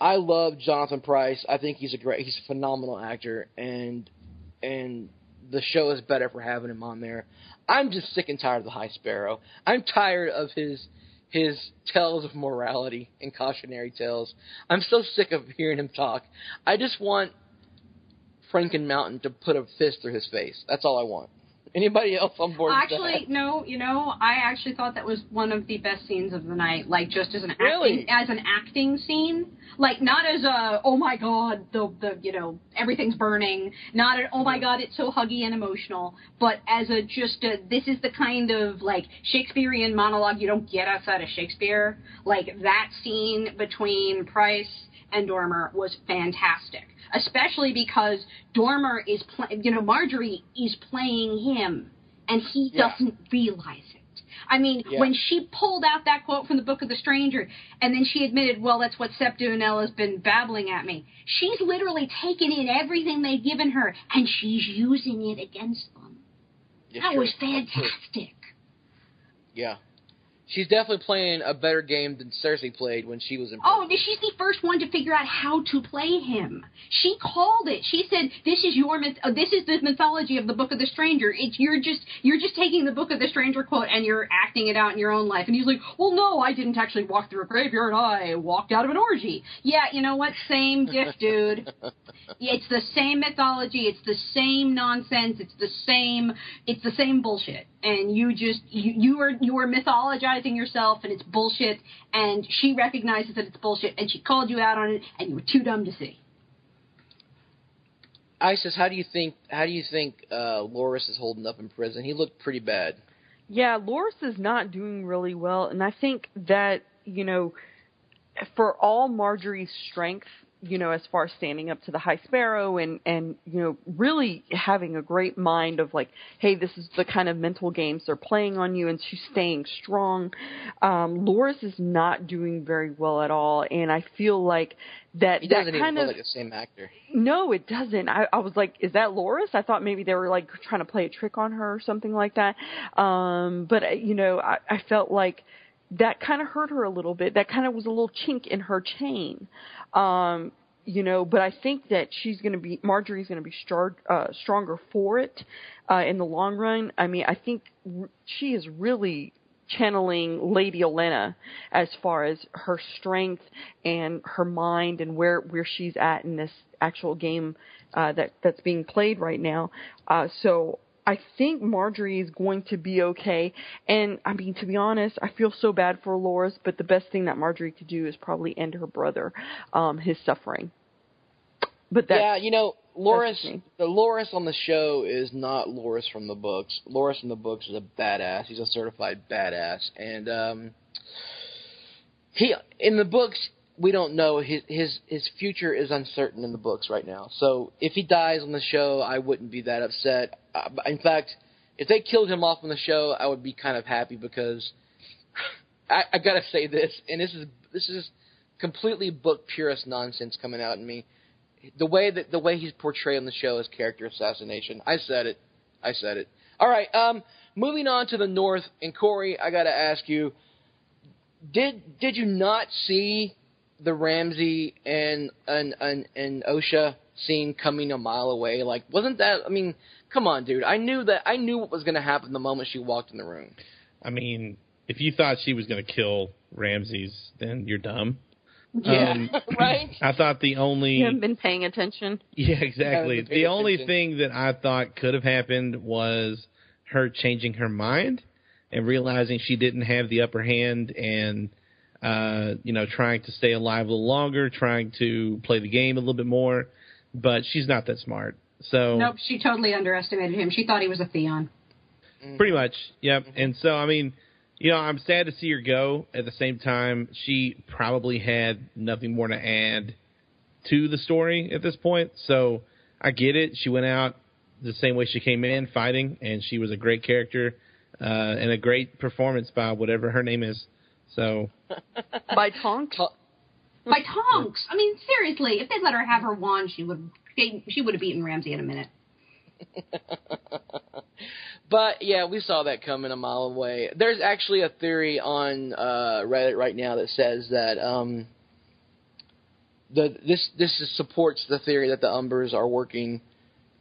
I love Jonathan Pryce. I think he's a great, he's a phenomenal actor, and and the show is better for having him on there. I'm just sick and tired of the High Sparrow. I'm tired of his his tales of morality and cautionary tales. I'm so sick of hearing him talk. I just want Franken Mountain to put a fist through his face. That's all I want. Anybody else on board? Actually, no. You know, I actually thought that was one of the best scenes of the night. Like just as an really? acting, as an acting scene. Like not as a oh my god the the you know everything's burning. Not an oh my god it's so huggy and emotional. But as a just a this is the kind of like Shakespearean monologue you don't get outside of Shakespeare. Like that scene between Pryce and Dormer was fantastic, especially because Dormer is, pl- you know, Margaery is playing him, and he Yeah. doesn't realize it. I mean, Yeah. when she pulled out that quote from the Book of the Stranger, and then she admitted, well, that's what Septa Unella has been babbling at me. She's literally taken in everything they've given her, and she's using it against them. Yeah, that sure. was fantastic. Yeah. She's definitely playing a better game than Cersei played when she was in. Oh, she's the first one to figure out how to play him. She called it. She said, "This is your myth. Uh, this is the mythology of the Book of the Stranger. It's you're just you're just taking the Book of the Stranger quote and you're acting it out in your own life." And he's like, "Well, no, I didn't actually walk through a graveyard. I walked out of an orgy." Yeah, you know what? Same diff, dude. It's the same mythology. It's the same nonsense. It's the same. It's the same bullshit. And you just you you are you are mythologizing yourself, and it's bullshit. And she recognizes that it's bullshit, and she called you out on it, and you were too dumb to see. Isis, how do you think? How do you think uh, Loras is holding up in prison? He looked pretty bad. Yeah, Loras is not doing really well, and I think that you know, for all Margaery's strength, you know, as far as standing up to the High Sparrow and and you know, really having a great mind of like, hey, this is the kind of mental games they're playing on you, and she's staying strong. Um, Loras is not doing very well at all, and I feel like that He that doesn't even kind of like the same actor. no, it doesn't. I, I was like, is that Loras? I thought maybe they were like trying to play a trick on her or something like that. Um, but uh, you know, I, I felt like that kind of hurt her a little bit. That kind of was a little chink in her chain. Um, you know, but I think that she's going to be Margaery's going to be star, uh, stronger for it uh, in the long run. I mean, I think r- she is really channeling Lady Olenna as far as her strength and her mind and where where she's at in this actual game uh, that that's being played right now. Uh, so I think Margaery is going to be okay. And I mean, to be honest, I feel so bad for Loras, but the best thing that Margaery could do is probably end her brother, um, his suffering. But that, yeah, you know, Loras, the Loras on the show is not Loras from the books. Loras from the books is a badass. He's a certified badass, and um, he in the books we don't know his his his future is uncertain in the books right now. So if he dies on the show, I wouldn't be that upset. Uh, in fact, if they killed him off on the show, I would be kind of happy because I, I gotta say this, and this is this is completely book purist nonsense coming out in me. The way that the way he's portrayed on the show is character assassination. I said it. I said it. All right. Um, moving on to the north, and Corey, I gotta ask you, did did you not see the Ramsay and and and, and Osha scene coming a mile away? Like, wasn't that? I mean, come on, dude. I knew that. I knew what was gonna happen the moment she walked in the room. I mean, if you thought she was going to kill Ramses, then you're dumb. Yeah, Um, right. I thought the only you haven't been paying attention. Yeah, exactly. Haven't The only attention. thing that I thought could have happened was her changing her mind and realizing she didn't have the upper hand and uh, you know, trying to stay alive a little longer, trying to play the game a little bit more, but she's not that smart. So Nope, she totally underestimated him. She thought he was a Theon. Pretty much, yep. And so, I mean, you know, I'm sad to see her go. At the same time, she probably had nothing more to add to the story at this point. So I get it. She went out the same way she came in, fighting, and she was a great character uh, and a great performance by whatever her name is. So By Tonks? By Tonks. I mean, seriously, if they'd let her have her wand, she would they, she would have beaten Ramsay in a minute. But yeah, we saw that coming a mile away. There's actually a theory on uh, Reddit right now that says that um, the this this is, supports the theory that the Umbers are working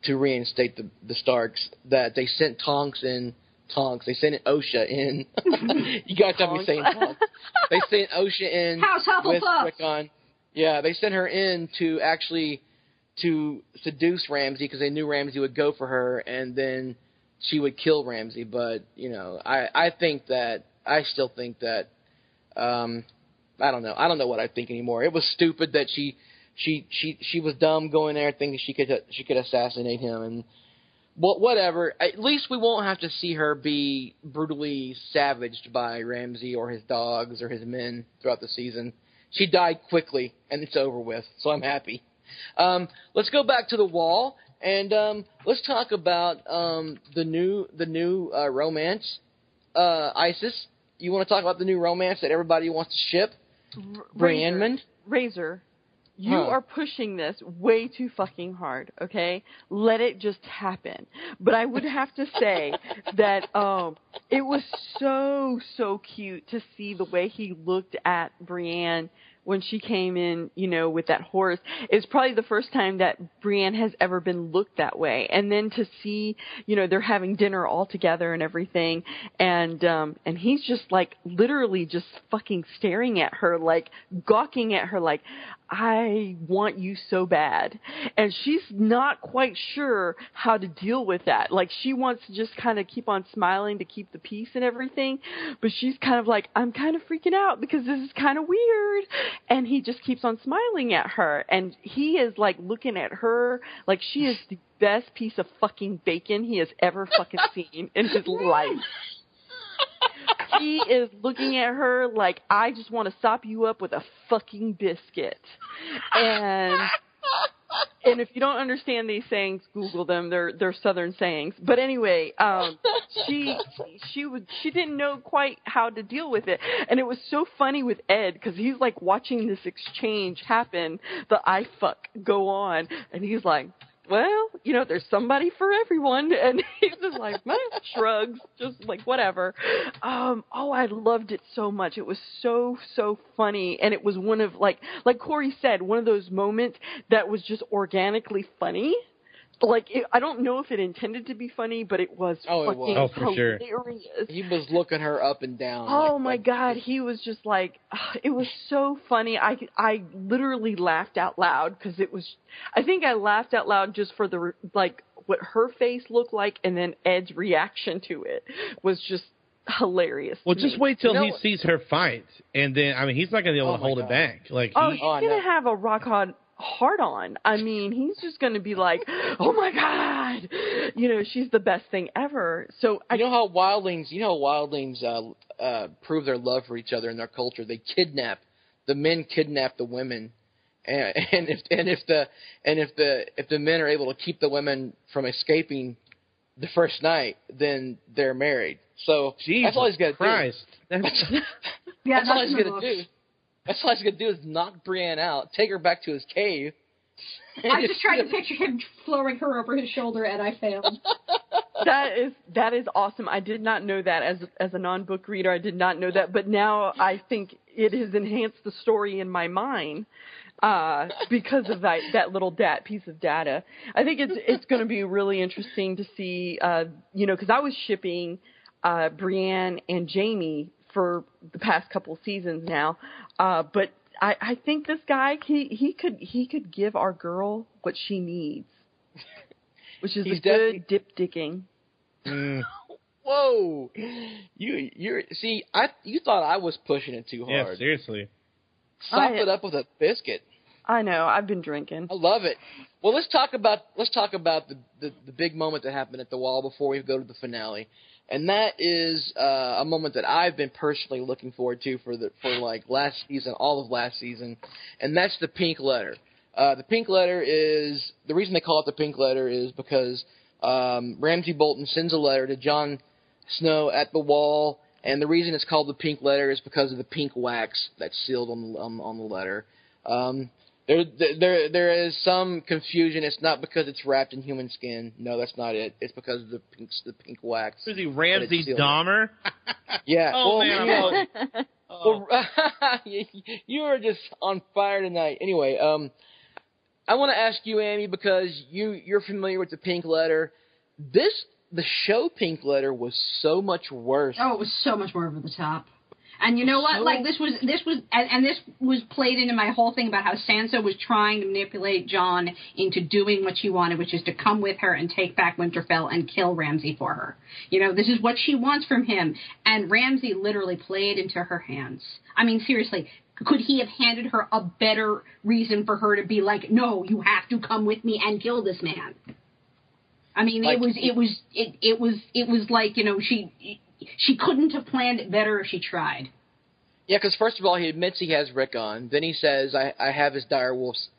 to reinstate the the Starks. That they sent Tonks in Tonks. They sent Osha in. you guys have me saying Tonks. They sent Osha in House with. Rickon. Yeah, they sent her in to actually to seduce Ramsay because they knew Ramsay would go for her, and then she would kill Ramsay. But you know, I I think that I still think that um I don't know I don't know what I think anymore. It was stupid that she she she she was dumb going there thinking she could she could assassinate him and. Well, whatever. At least we won't have to see her be brutally savaged by Ramsay or his dogs or his men throughout the season. She died quickly, and it's over with, so I'm happy. Um, let's go back to the wall and um, let's talk about um, the new the new uh, romance. Uh, Isis, you want to talk about the new romance that everybody wants to ship? Razor, Razor, you Huh. are pushing this way too fucking hard, okay? Let it just happen. But I would have to say that um it was so so cute to see the way he looked at Brienne when she came in, you know, with that horse. It's probably the first time that Brienne has ever been looked that way. And then to see, you know, they're having dinner all together and everything and um and he's just like literally just fucking staring at her like gawking at her like I want you so bad. And she's not quite sure how to deal with that. Like she wants to just kind of keep on smiling to keep the peace and everything, but she's kind of like I'm kind of freaking out because this is kind of weird. And he just keeps on smiling at her and he is like looking at her like she is the best piece of fucking bacon he has ever fucking seen in his life he is looking at her like I just want to sop you up with a fucking biscuit. And and if you don't understand these sayings, Google them. They're they're Southern sayings. But anyway, um, she she would she didn't know quite how to deal with it, and it was so funny with Ed because he's like watching this exchange happen, the I fuck go on, and he's like. Well, you know, there's somebody for everyone, and he's just like, shrugs, just like whatever. Um, oh, I loved it so much. It was so so funny, and it was one of like like Corey said, one of those moments that was just organically funny. Like it, I don't know if it intended to be funny, but it was Oh, it was. Oh, for sure. hilarious. He was looking her up and down. Oh like- my like- god, he was just like it was so funny. I I literally laughed out loud because it was I think I laughed out loud just for the like what her face looked like, and then Ed's reaction to it was just hilarious. Well, just me. wait till You know he sees her fight, and then I mean, he's not going to be able Oh to hold God. it back. Like, Oh, he, he's Oh, gonna have a rock hard hard on. I mean, he's just gonna be like, "Oh my god," you know, she's the best thing ever. So I You know how wildlings, you know how wildlings uh, uh, prove their love for each other in their culture. They kidnap the men, kidnap the women, and, and if and if the and if the if the men are able to keep the women from escaping the first night, then they're married. So Jesus that's all he's got to do. That's, Yeah, that's all that's he's in the got to do. That's all he's gonna do is knock Brienne out, take her back to his cave. I just tried to picture him throwing her over his shoulder, and I failed. that is that is awesome. I did not know that as as a non book reader. I did not know that, but now I think it has enhanced the story in my mind uh, because of that that little dat piece of data. I think it's it's going to be really interesting to see, uh, you know, because I was shipping uh, Brienne and Jaime for the past couple seasons now, uh, but I, I think this guy he he could he could give our girl what she needs, which is He's a good definitely- dip digging. mm, Whoa, you you're see, I you thought I was pushing it too hard. yeah, hard. seriously. Sop I- it up with a biscuit. I know. I've been drinking. I love it. Well, let's talk about let's talk about the, the the big moment that happened at the wall before we go to the finale, and that is uh, a moment that I've been personally looking forward to for the for like last season, all of last season, and that's the pink letter. Uh, the pink letter is the reason they call it the pink letter is because um, Ramsay Bolton sends a letter to Jon Snow at the wall, and the reason it's called the pink letter is because of the pink wax that's sealed on the on, on the letter. Um, there, there, there is some confusion. It's not because it's wrapped in human skin. No, that's not it. It's because of the pink, the pink wax. Who's he, Ramsay. Dahmer? Yeah. Oh, well, man, you I'm know, Oh. well, you you are just on fire tonight. Anyway, um, I want to ask you, Amy, because you you're familiar with the pink letter. This the show Pink Letter was so much worse. Oh, it was so much more over the top. And you know what? Like this was this was and, and this was played into my whole thing about how Sansa was trying to manipulate Jon into doing what she wanted, which is to come with her and take back Winterfell and kill Ramsay for her. You know, this is what she wants from him, and Ramsay literally played into her hands. I mean, seriously. Could he have handed her a better reason for her to be like, "No, you have to come with me and kill this man"? I mean, Like, it was it was it it was it was like you know she she couldn't have planned it better if she tried. Yeah, because first of all, he admits he has Rickon. Then he says, "I I have his direwolf's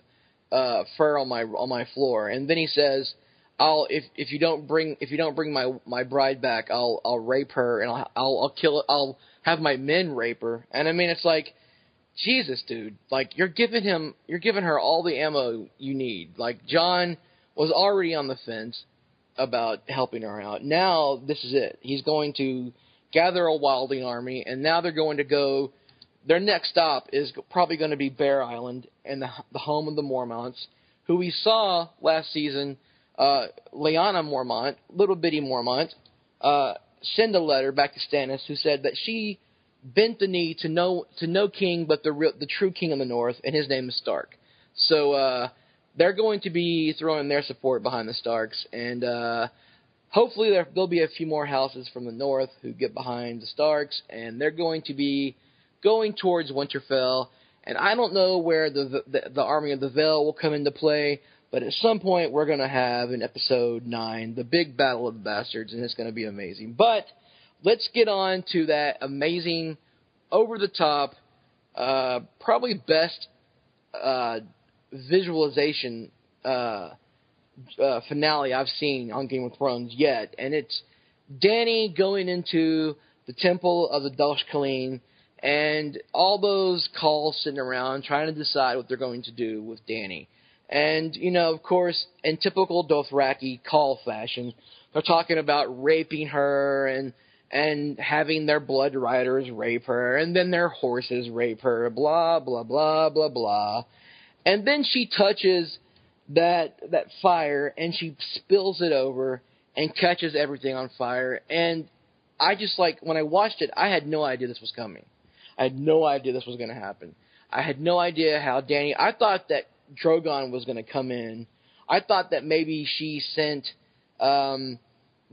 uh, fur on my on my floor." And then he says, "I'll if if you don't bring if you don't bring my my bride back, I'll I'll rape her and I'll I'll, I'll kill I'll have my men rape her." And I mean, it's like, Jesus, dude, like you're giving him you're giving her all the ammo you need. Like Jon was already on the fence about helping her out. Now this is it. He's going to gather a wildling army, and now they're going to go. Their next stop is probably going to be Bear Island and the, the home of the Mormonts, who we saw last season. Uh, Lyanna Mormont, little bitty Mormont, uh, send a letter back to Stannis, who said that she bent the knee to no to no king but the the true king of the North, and his name is Stark. So uh, they're going to be throwing their support behind the Starks, and uh, hopefully there, there'll be a few more houses from the north who get behind the Starks, and they're going to be going towards Winterfell. And I don't know where the the, the army of the Vale will come into play, but at some point we're going to have in episode nine the big battle of the bastards, and it's going to be amazing. But let's get on to that amazing, over the top, uh, probably best uh, visualization uh, uh, finale I've seen on Game of Thrones yet, and it's Dany going into the temple of the Khaleen, and all those khals sitting around trying to decide what they're going to do with Dany. And you know, of course, in typical Dothraki khal fashion, they're talking about raping her and and having their blood riders rape her, and then their horses rape her, blah blah blah blah blah. And then she touches that that fire and she spills it over and catches everything on fire. And I just like when I watched it, I had no idea this was coming. I had no idea this was going to happen. I had no idea how Dany. I thought that Drogon was going to come in. I thought that maybe she sent um,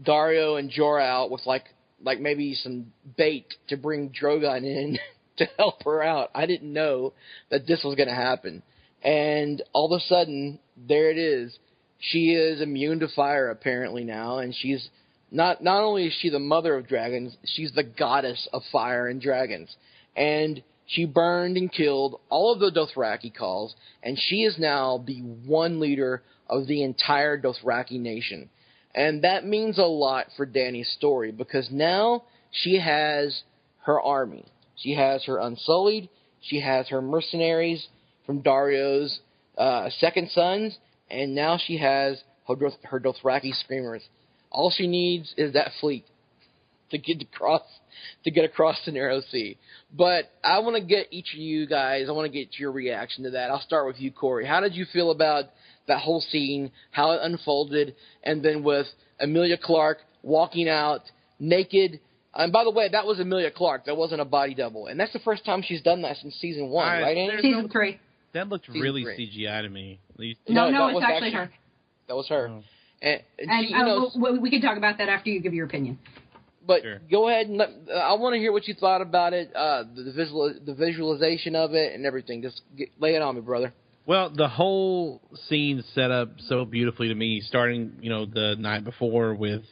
Daario and Jorah out with like like maybe some bait to bring Drogon in to help her out. I didn't know that this was going to happen, and all of a sudden there it is. She is immune to fire apparently now, and she's not not only is she the mother of dragons, she's the goddess of fire and dragons, and she burned and killed all of the Dothraki khals, and she is now the one leader of the entire Dothraki nation. And that means a lot for Dany's story because now she has her army. She has her Unsullied. She has her mercenaries from Daario's uh, second sons, and now she has her, Doth- her Dothraki screamers. All she needs is that fleet to get across to get across the narrow sea. But I want to get each of you guys. I want to get your reaction to that. I'll start with you, Corey. How did you feel about that whole scene, how it unfolded, and then with Emilia Clarke walking out naked? And by the way, that was Emilia Clarke. That wasn't a body double, and that's the first time she's done that since season one, I- right? Andy? there's Season three. That looked Season really three. CGI to me. These- No, No, no, that it's was actually, actually- her. That was her. Oh. And, and And she, uh, know, we, we can talk about that after you give your opinion. But Sure. go ahead and let, uh, I want to hear what you thought about it, uh, the, the visual, the visualization of it, and everything. Just get, lay it on me, brother. Well, the whole scene set up so beautifully to me, starting you know the night before with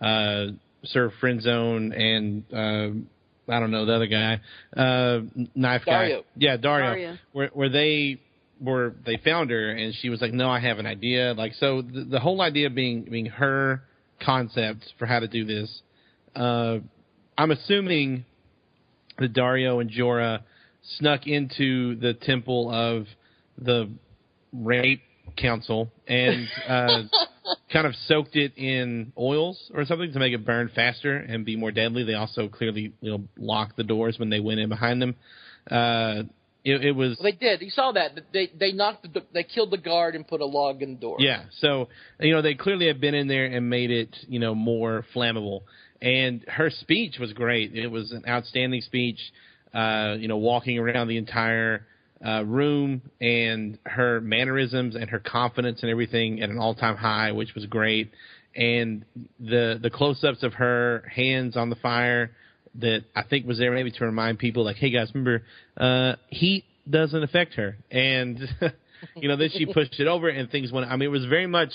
uh, Sir Friendzone and uh, I don't know the other guy, uh, knife Daario. guy. Yeah, Daario. Daario. Where where they were they found her and she was like, no, I have an idea. Like so, the, the whole idea being being her concept for how to do this. Uh, I'm assuming that Daario and Jorah snuck into the temple of the rape council and uh, kind of soaked it in oils or something to make it burn faster and be more deadly. They also clearly you know locked the doors when they went in behind them. Uh, it, it was Well, they did. You saw that. They they knocked the, they killed the guard and put a log in the door. Yeah, so you know they clearly have been in there and made it you know more flammable. And her speech was great. It was an outstanding speech. Uh, you know, walking around the entire uh, room and her mannerisms and her confidence and everything at an all-time high, which was great. And the the close-ups of her hands on the fire that I think was there maybe to remind people like, hey guys, remember uh, heat doesn't affect her. And you know, then she pushed it over and things went. I mean, it was very much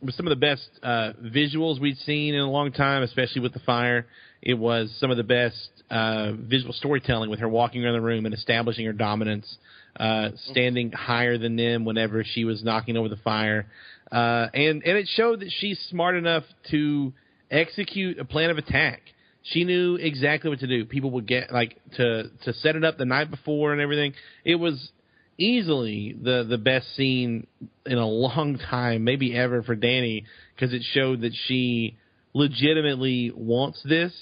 it was some of the best uh, visuals we'd seen in a long time, especially with the fire. It was some of the best uh, visual storytelling with her walking around the room and establishing her dominance, uh, standing higher than them whenever she was knocking over the fire, uh, and and it showed that she's smart enough to execute a plan of attack. She knew exactly what to do. People would get like to to set it up the night before and everything. It was easily the the best scene in a long time, maybe ever for Dany, because it showed that she legitimately wants this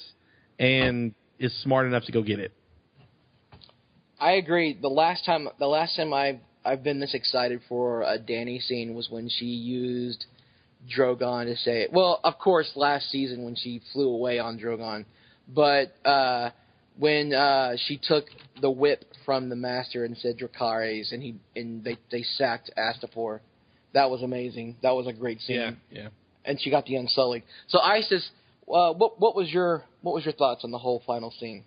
and is smart enough to go get it. I agree. The last time the last time I I've been this excited for a Dany scene was when she used Drogon to say. Well, of course, last season when she flew away on Drogon, but uh, when uh, she took the whip from the master and said Dracarys, and he and they they sacked Astapor. That was amazing. That was a great scene. yeah. And she got the Unsullied. So Isis, uh, what what was your what was your thoughts on the whole final scene?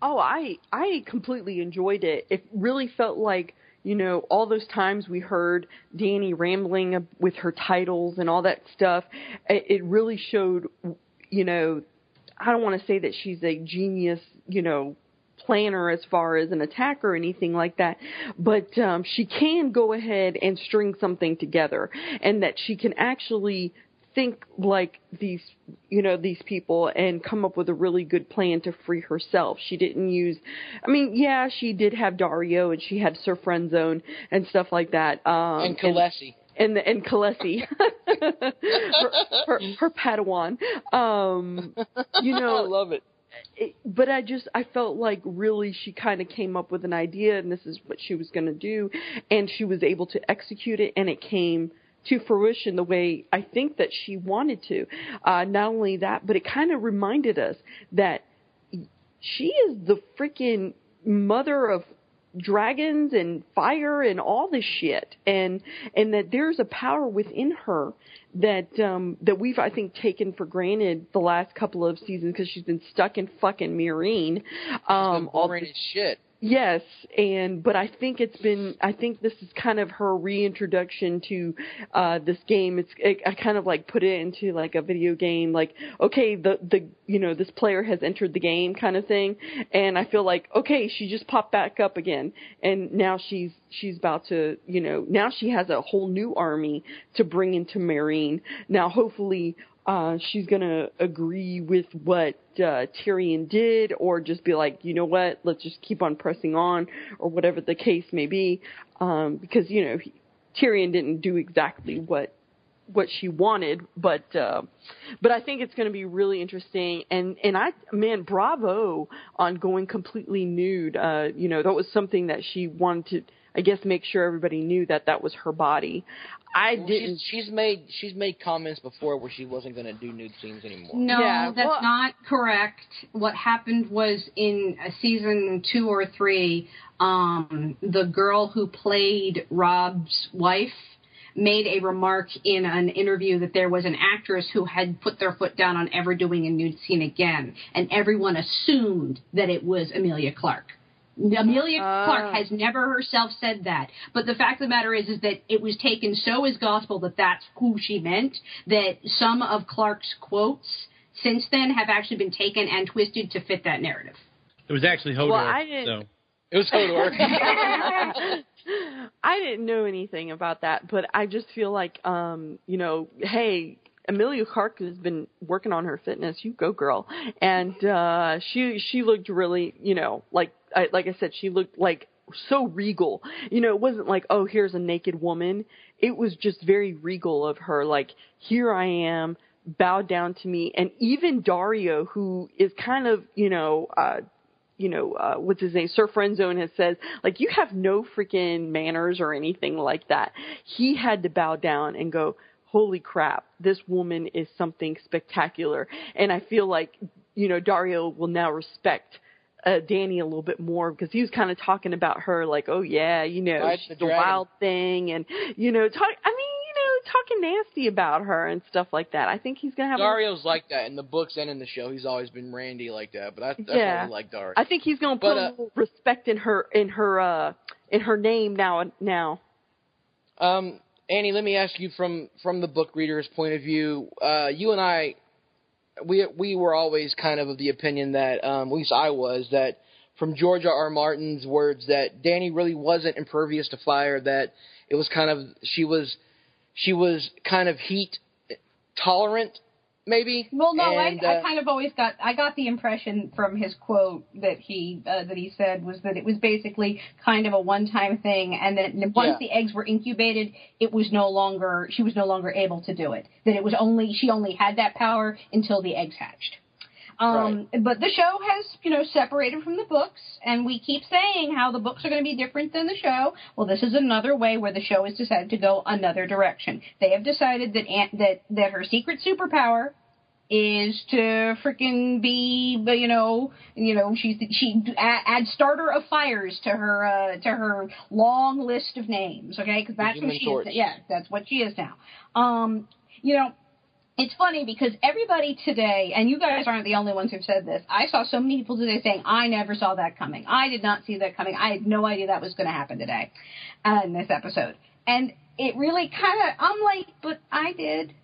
Oh, I I completely enjoyed it. It really felt like you know all those times we heard Dany rambling with her titles and all that stuff. It, it really showed, you know, I don't want to say that she's a genius, you know, planner as far as an attack or anything like that, but um, she can go ahead and string something together, and that she can actually think like these you know these people and come up with a really good plan to free herself she didn't use i mean yeah she did have Daario and she had sir friend zone and stuff like that um and Khaleesi. and and Khaleesi, her, her, her Padawan. Um, you know, I love it. it, but I just I felt like really she kind of came up with an idea and this is what she was going to do and she was able to execute it and it came to fruition the way I think that she wanted to. Uh, not only that, but it kind of reminded us that she is the freaking mother of dragons and fire and all this shit and and that there's a power within her that um that we've I think taken for granted the last couple of seasons because she's been stuck in fucking Meereen. Um all this shit. Yes, and but I think it's been I think this is kind of her reintroduction to uh this game. It's it, I kind of like put it into like a video game like okay, the the you know, this player has entered the game kind of thing and I feel like okay, she just popped back up again and now she's she's about to, you know, now she has a whole new army to bring into Meereen. Now hopefully uh, she's gonna agree with what uh, Tyrion did, or just be like, you know what, let's just keep on pressing on, or whatever the case may be, um, because you know he, Tyrion didn't do exactly what what she wanted, but uh, but I think it's going to be really interesting. And and I man, bravo on going completely nude. Uh, you know that was something that she wanted to. I guess make sure everybody knew that that was her body. I Well, didn't. She's, she's made she's made comments before where she wasn't going to do nude scenes anymore. No, Yeah, that's well- not correct. What happened was in a season two or three, um, the girl who played Robb's wife made a remark in an interview that there was an actress who had put their foot down on ever doing a nude scene again, and everyone assumed that it was Emilia Clarke. Emilia Ah. Clarke has never herself said that, but the fact of the matter is, is that it was taken so as gospel that that's who she meant. That some of Clarke's quotes since then have actually been taken and twisted to fit that narrative. It was actually Hodor. Well, I didn't- So It was Hodor. I didn't know anything about that, but I just feel like, um, you know, hey, Emilia Clarke has been working on her fitness. You go, girl. And uh, she she looked really, you know, like I, like I said, she looked like so regal. You know, it wasn't like, oh, here's a naked woman. It was just very regal of her. Like, here I am, bow down to me. And even Daario, who is kind of, you know, uh, you know, uh, what's his name? Sir Friendzone has said, like, you have no freaking manners or anything like that. He had to bow down and go, holy crap, this woman is something spectacular. And I feel like, you know, Daario will now respect uh, Dany a little bit more because he was kind of talking about her like, oh yeah, you know, she's the the wild thing, and you know, talk. I mean, you know, talking nasty about her and stuff like that. I think he's gonna have. a- Daario's like that in the books and in the show. He's always been Randy like that, but I, that's Yeah. like Daario. I think he's gonna put But, a uh, little respect in her in her uh in her name now. Now, Um, Annie, let me ask you from from the book reader's point of view. Uh, you and I, we we were always kind of of the opinion that, um, at least I was, that from George R. R. Martin's words, that Dany really wasn't impervious to fire. That it was kind of she was she was kind of heat tolerant, maybe. Well, no, and, I, uh, I kind of always got I got the impression from his quote that he uh, that he said was that it was basically kind of a one time thing, and that once Yeah. the eggs were incubated, it was no longer she was no longer able to do it. That it was only she only had that power until the eggs hatched. Um, But the show has, you know, separated from the books, and we keep saying how the books are going to be different than the show. Well, this is another way where the show has decided to go another direction. They have decided that Aunt, that that her secret superpower is to freaking be, you know, you know, she's she add, add starter of fires to her uh, to her long list of names, okay? Because that's what she Torch. is. Yeah, that's what she is now. Um, you know, it's funny because everybody today, and you guys aren't the only ones who've said this. I saw so many people today saying, "I never saw that coming. I did not see that coming. I had no idea that was going to happen today, uh, in this episode." And it really kind of, I'm like, but I did.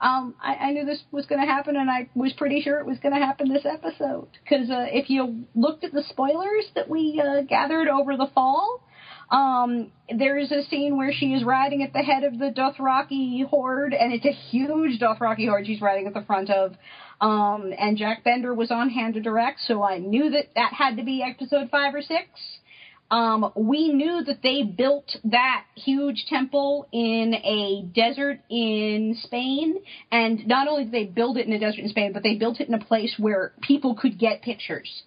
Um, I, I knew this was going to happen, and I was pretty sure it was going to happen this episode. Because uh, if you looked at the spoilers that we uh, gathered over the fall, um, there's a scene where she is riding at the head of the Dothraki horde, and it's a huge Dothraki horde she's riding at the front of. Um, and Jack Bender was on hand to direct, so I knew that that had to be episode five or six. Um, we knew that they built that huge temple in a desert in Spain, and not only did they build it in a desert in Spain, but they built it in a place where people could get pictures.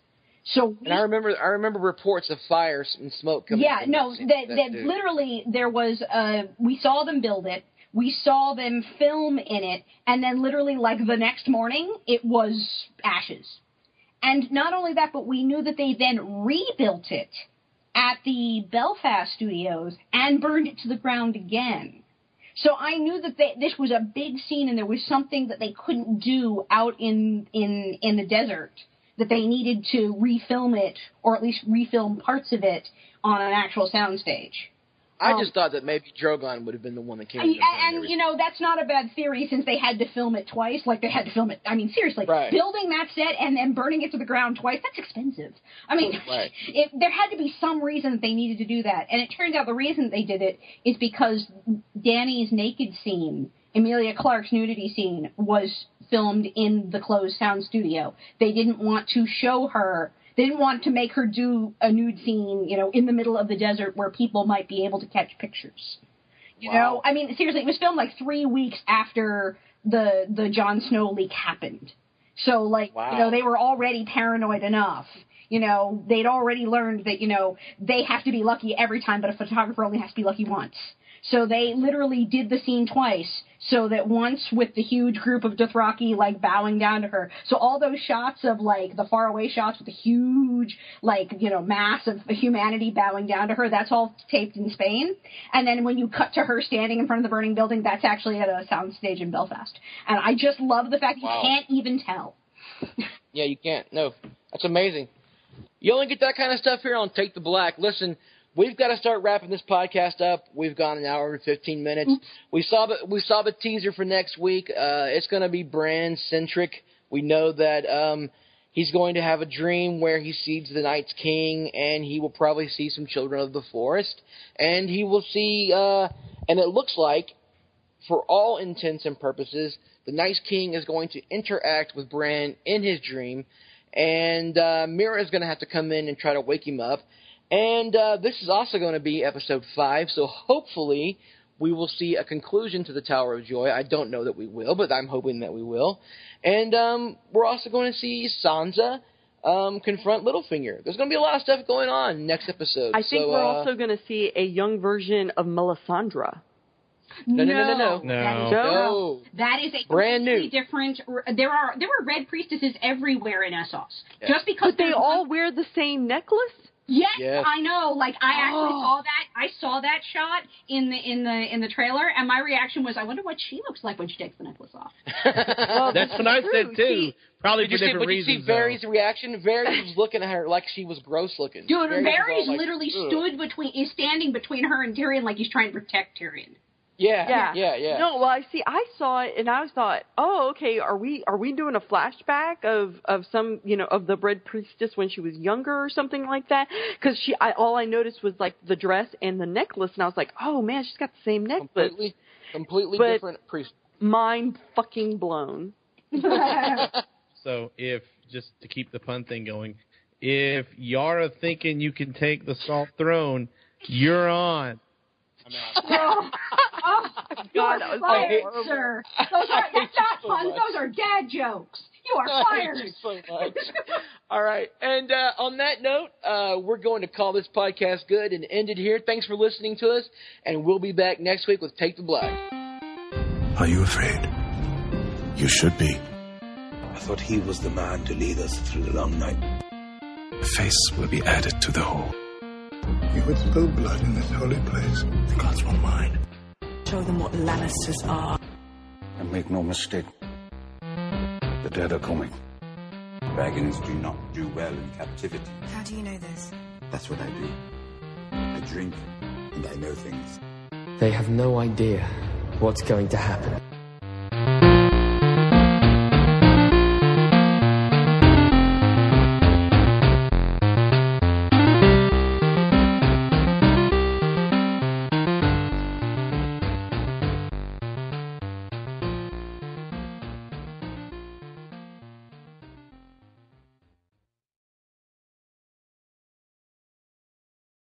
So and I remember I remember reports of fires and smoke coming. yeah, no, that, that, that that literally there was. Uh, we saw them build it. We saw them film in it, and then literally like the next morning, it was ashes. And not only that, but we knew that they then rebuilt it at the Belfast studios and burned it to the ground again. So I knew that they, this was a big scene and there was something that they couldn't do out in, in, in the desert that they needed to refilm it or at least refilm parts of it on an actual soundstage. I Um, just thought that maybe Drogon would have been the one that came. And, and burned and, everything. you know that's not a bad theory since they had to film it twice. Like they had to film it. I mean, seriously, Right. building that set and then burning it to the ground twice—that's expensive. I mean, Right. it, there had to be some reason that they needed to do that, and it turns out the reason they did it is because Dany's naked scene, Emilia Clarke's nudity scene, was filmed in the closed sound studio. They didn't want to show her. They didn't want to make her do a nude scene, you know, in the middle of the desert where people might be able to catch pictures. You know, I mean, seriously, it was filmed like three weeks after the the Jon Snow leak happened. So, like, Wow. you know, they were already paranoid enough. You know, they'd already learned that you know they have to be lucky every time, but a photographer only has to be lucky once. So they literally did the scene twice, so that once with the huge group of Dothraki like bowing down to her. So all those shots of like the faraway shots with the huge like you know mass of humanity bowing down to her, that's all taped in Spain. And then when you cut to her standing in front of the burning building, that's actually at a soundstage in Belfast. And I just love the fact Wow. you can't even tell. Yeah, you can't. No, that's amazing. You only get that kind of stuff here on Take the Black. Listen, we've got to start wrapping this podcast up. We've gone an hour and fifteen minutes. We saw the we saw the teaser for next week. Uh, it's going to be brand centric. We know that um, he's going to have a dream where he sees the Night's King, and he will probably see some children of the forest, and he will see. Uh, and it looks like for all intents and purposes, the Night's King is going to interact with Bran in his dream, and uh, Meera is going to have to come in and try to wake him up. And uh, this is also going to be episode five, so hopefully we will see a conclusion to the Tower of Joy. I don't know that we will, but I'm hoping that we will. And um, we're also going to see Sansa um, confront Littlefinger. There's going to be a lot of stuff going on next episode. I think so, we're uh, also going to see a young version of Melisandre. No, no, no, no, no. That is, No. that is a Brand new. different. There are there were red priestesses everywhere in Essos. Yeah. Just because But they all wear the same necklace? Yes, Yes. I know. Like I actually Oh. saw that. I saw that shot in the in the in the trailer, and my reaction was, I wonder what she looks like when she takes the necklace off. Well, That's what I said too. See, Probably Did you for see, different but you see reasons. though. Reaction? Varys was looking at her like she was gross looking. Dude, Varys was Varys all like, literally "Ugh." stood between, is standing between her and Tyrion like he's trying to protect Tyrion. Yeah, Yeah. yeah, yeah. No, well, I see. I saw it, and I thought, oh, okay. Are we are we doing a flashback of of some you know of the Red Priestess when she was younger or something like that? Because she, I all I noticed was like the dress and the necklace, and I was like, oh man, she's got the same necklace. completely, completely But- different priest. Mind fucking blown. So if just to keep the pun thing going, if Yara thinking you can take the salt throne, you're on. oh, oh, God, you're that was fired, horrible. sir. Those are that's not so fun. much. Those are dad jokes. You are I fired. hate you so much. All right, and uh, on that note, uh, we're going to call this podcast good and end it here. Thanks for listening to us, and we'll be back next week with Take the Black. Are you afraid? You should be. I thought he was the man to lead us through the long night. A face will be added to the whole. You would spill blood in this holy place. The gods won't mind. Show them what Lannisters are. And make no mistake, the dead are coming. Dragons do not do well in captivity. How do you know this? That's what I do. I drink, and I know things. They have no idea what's going to happen.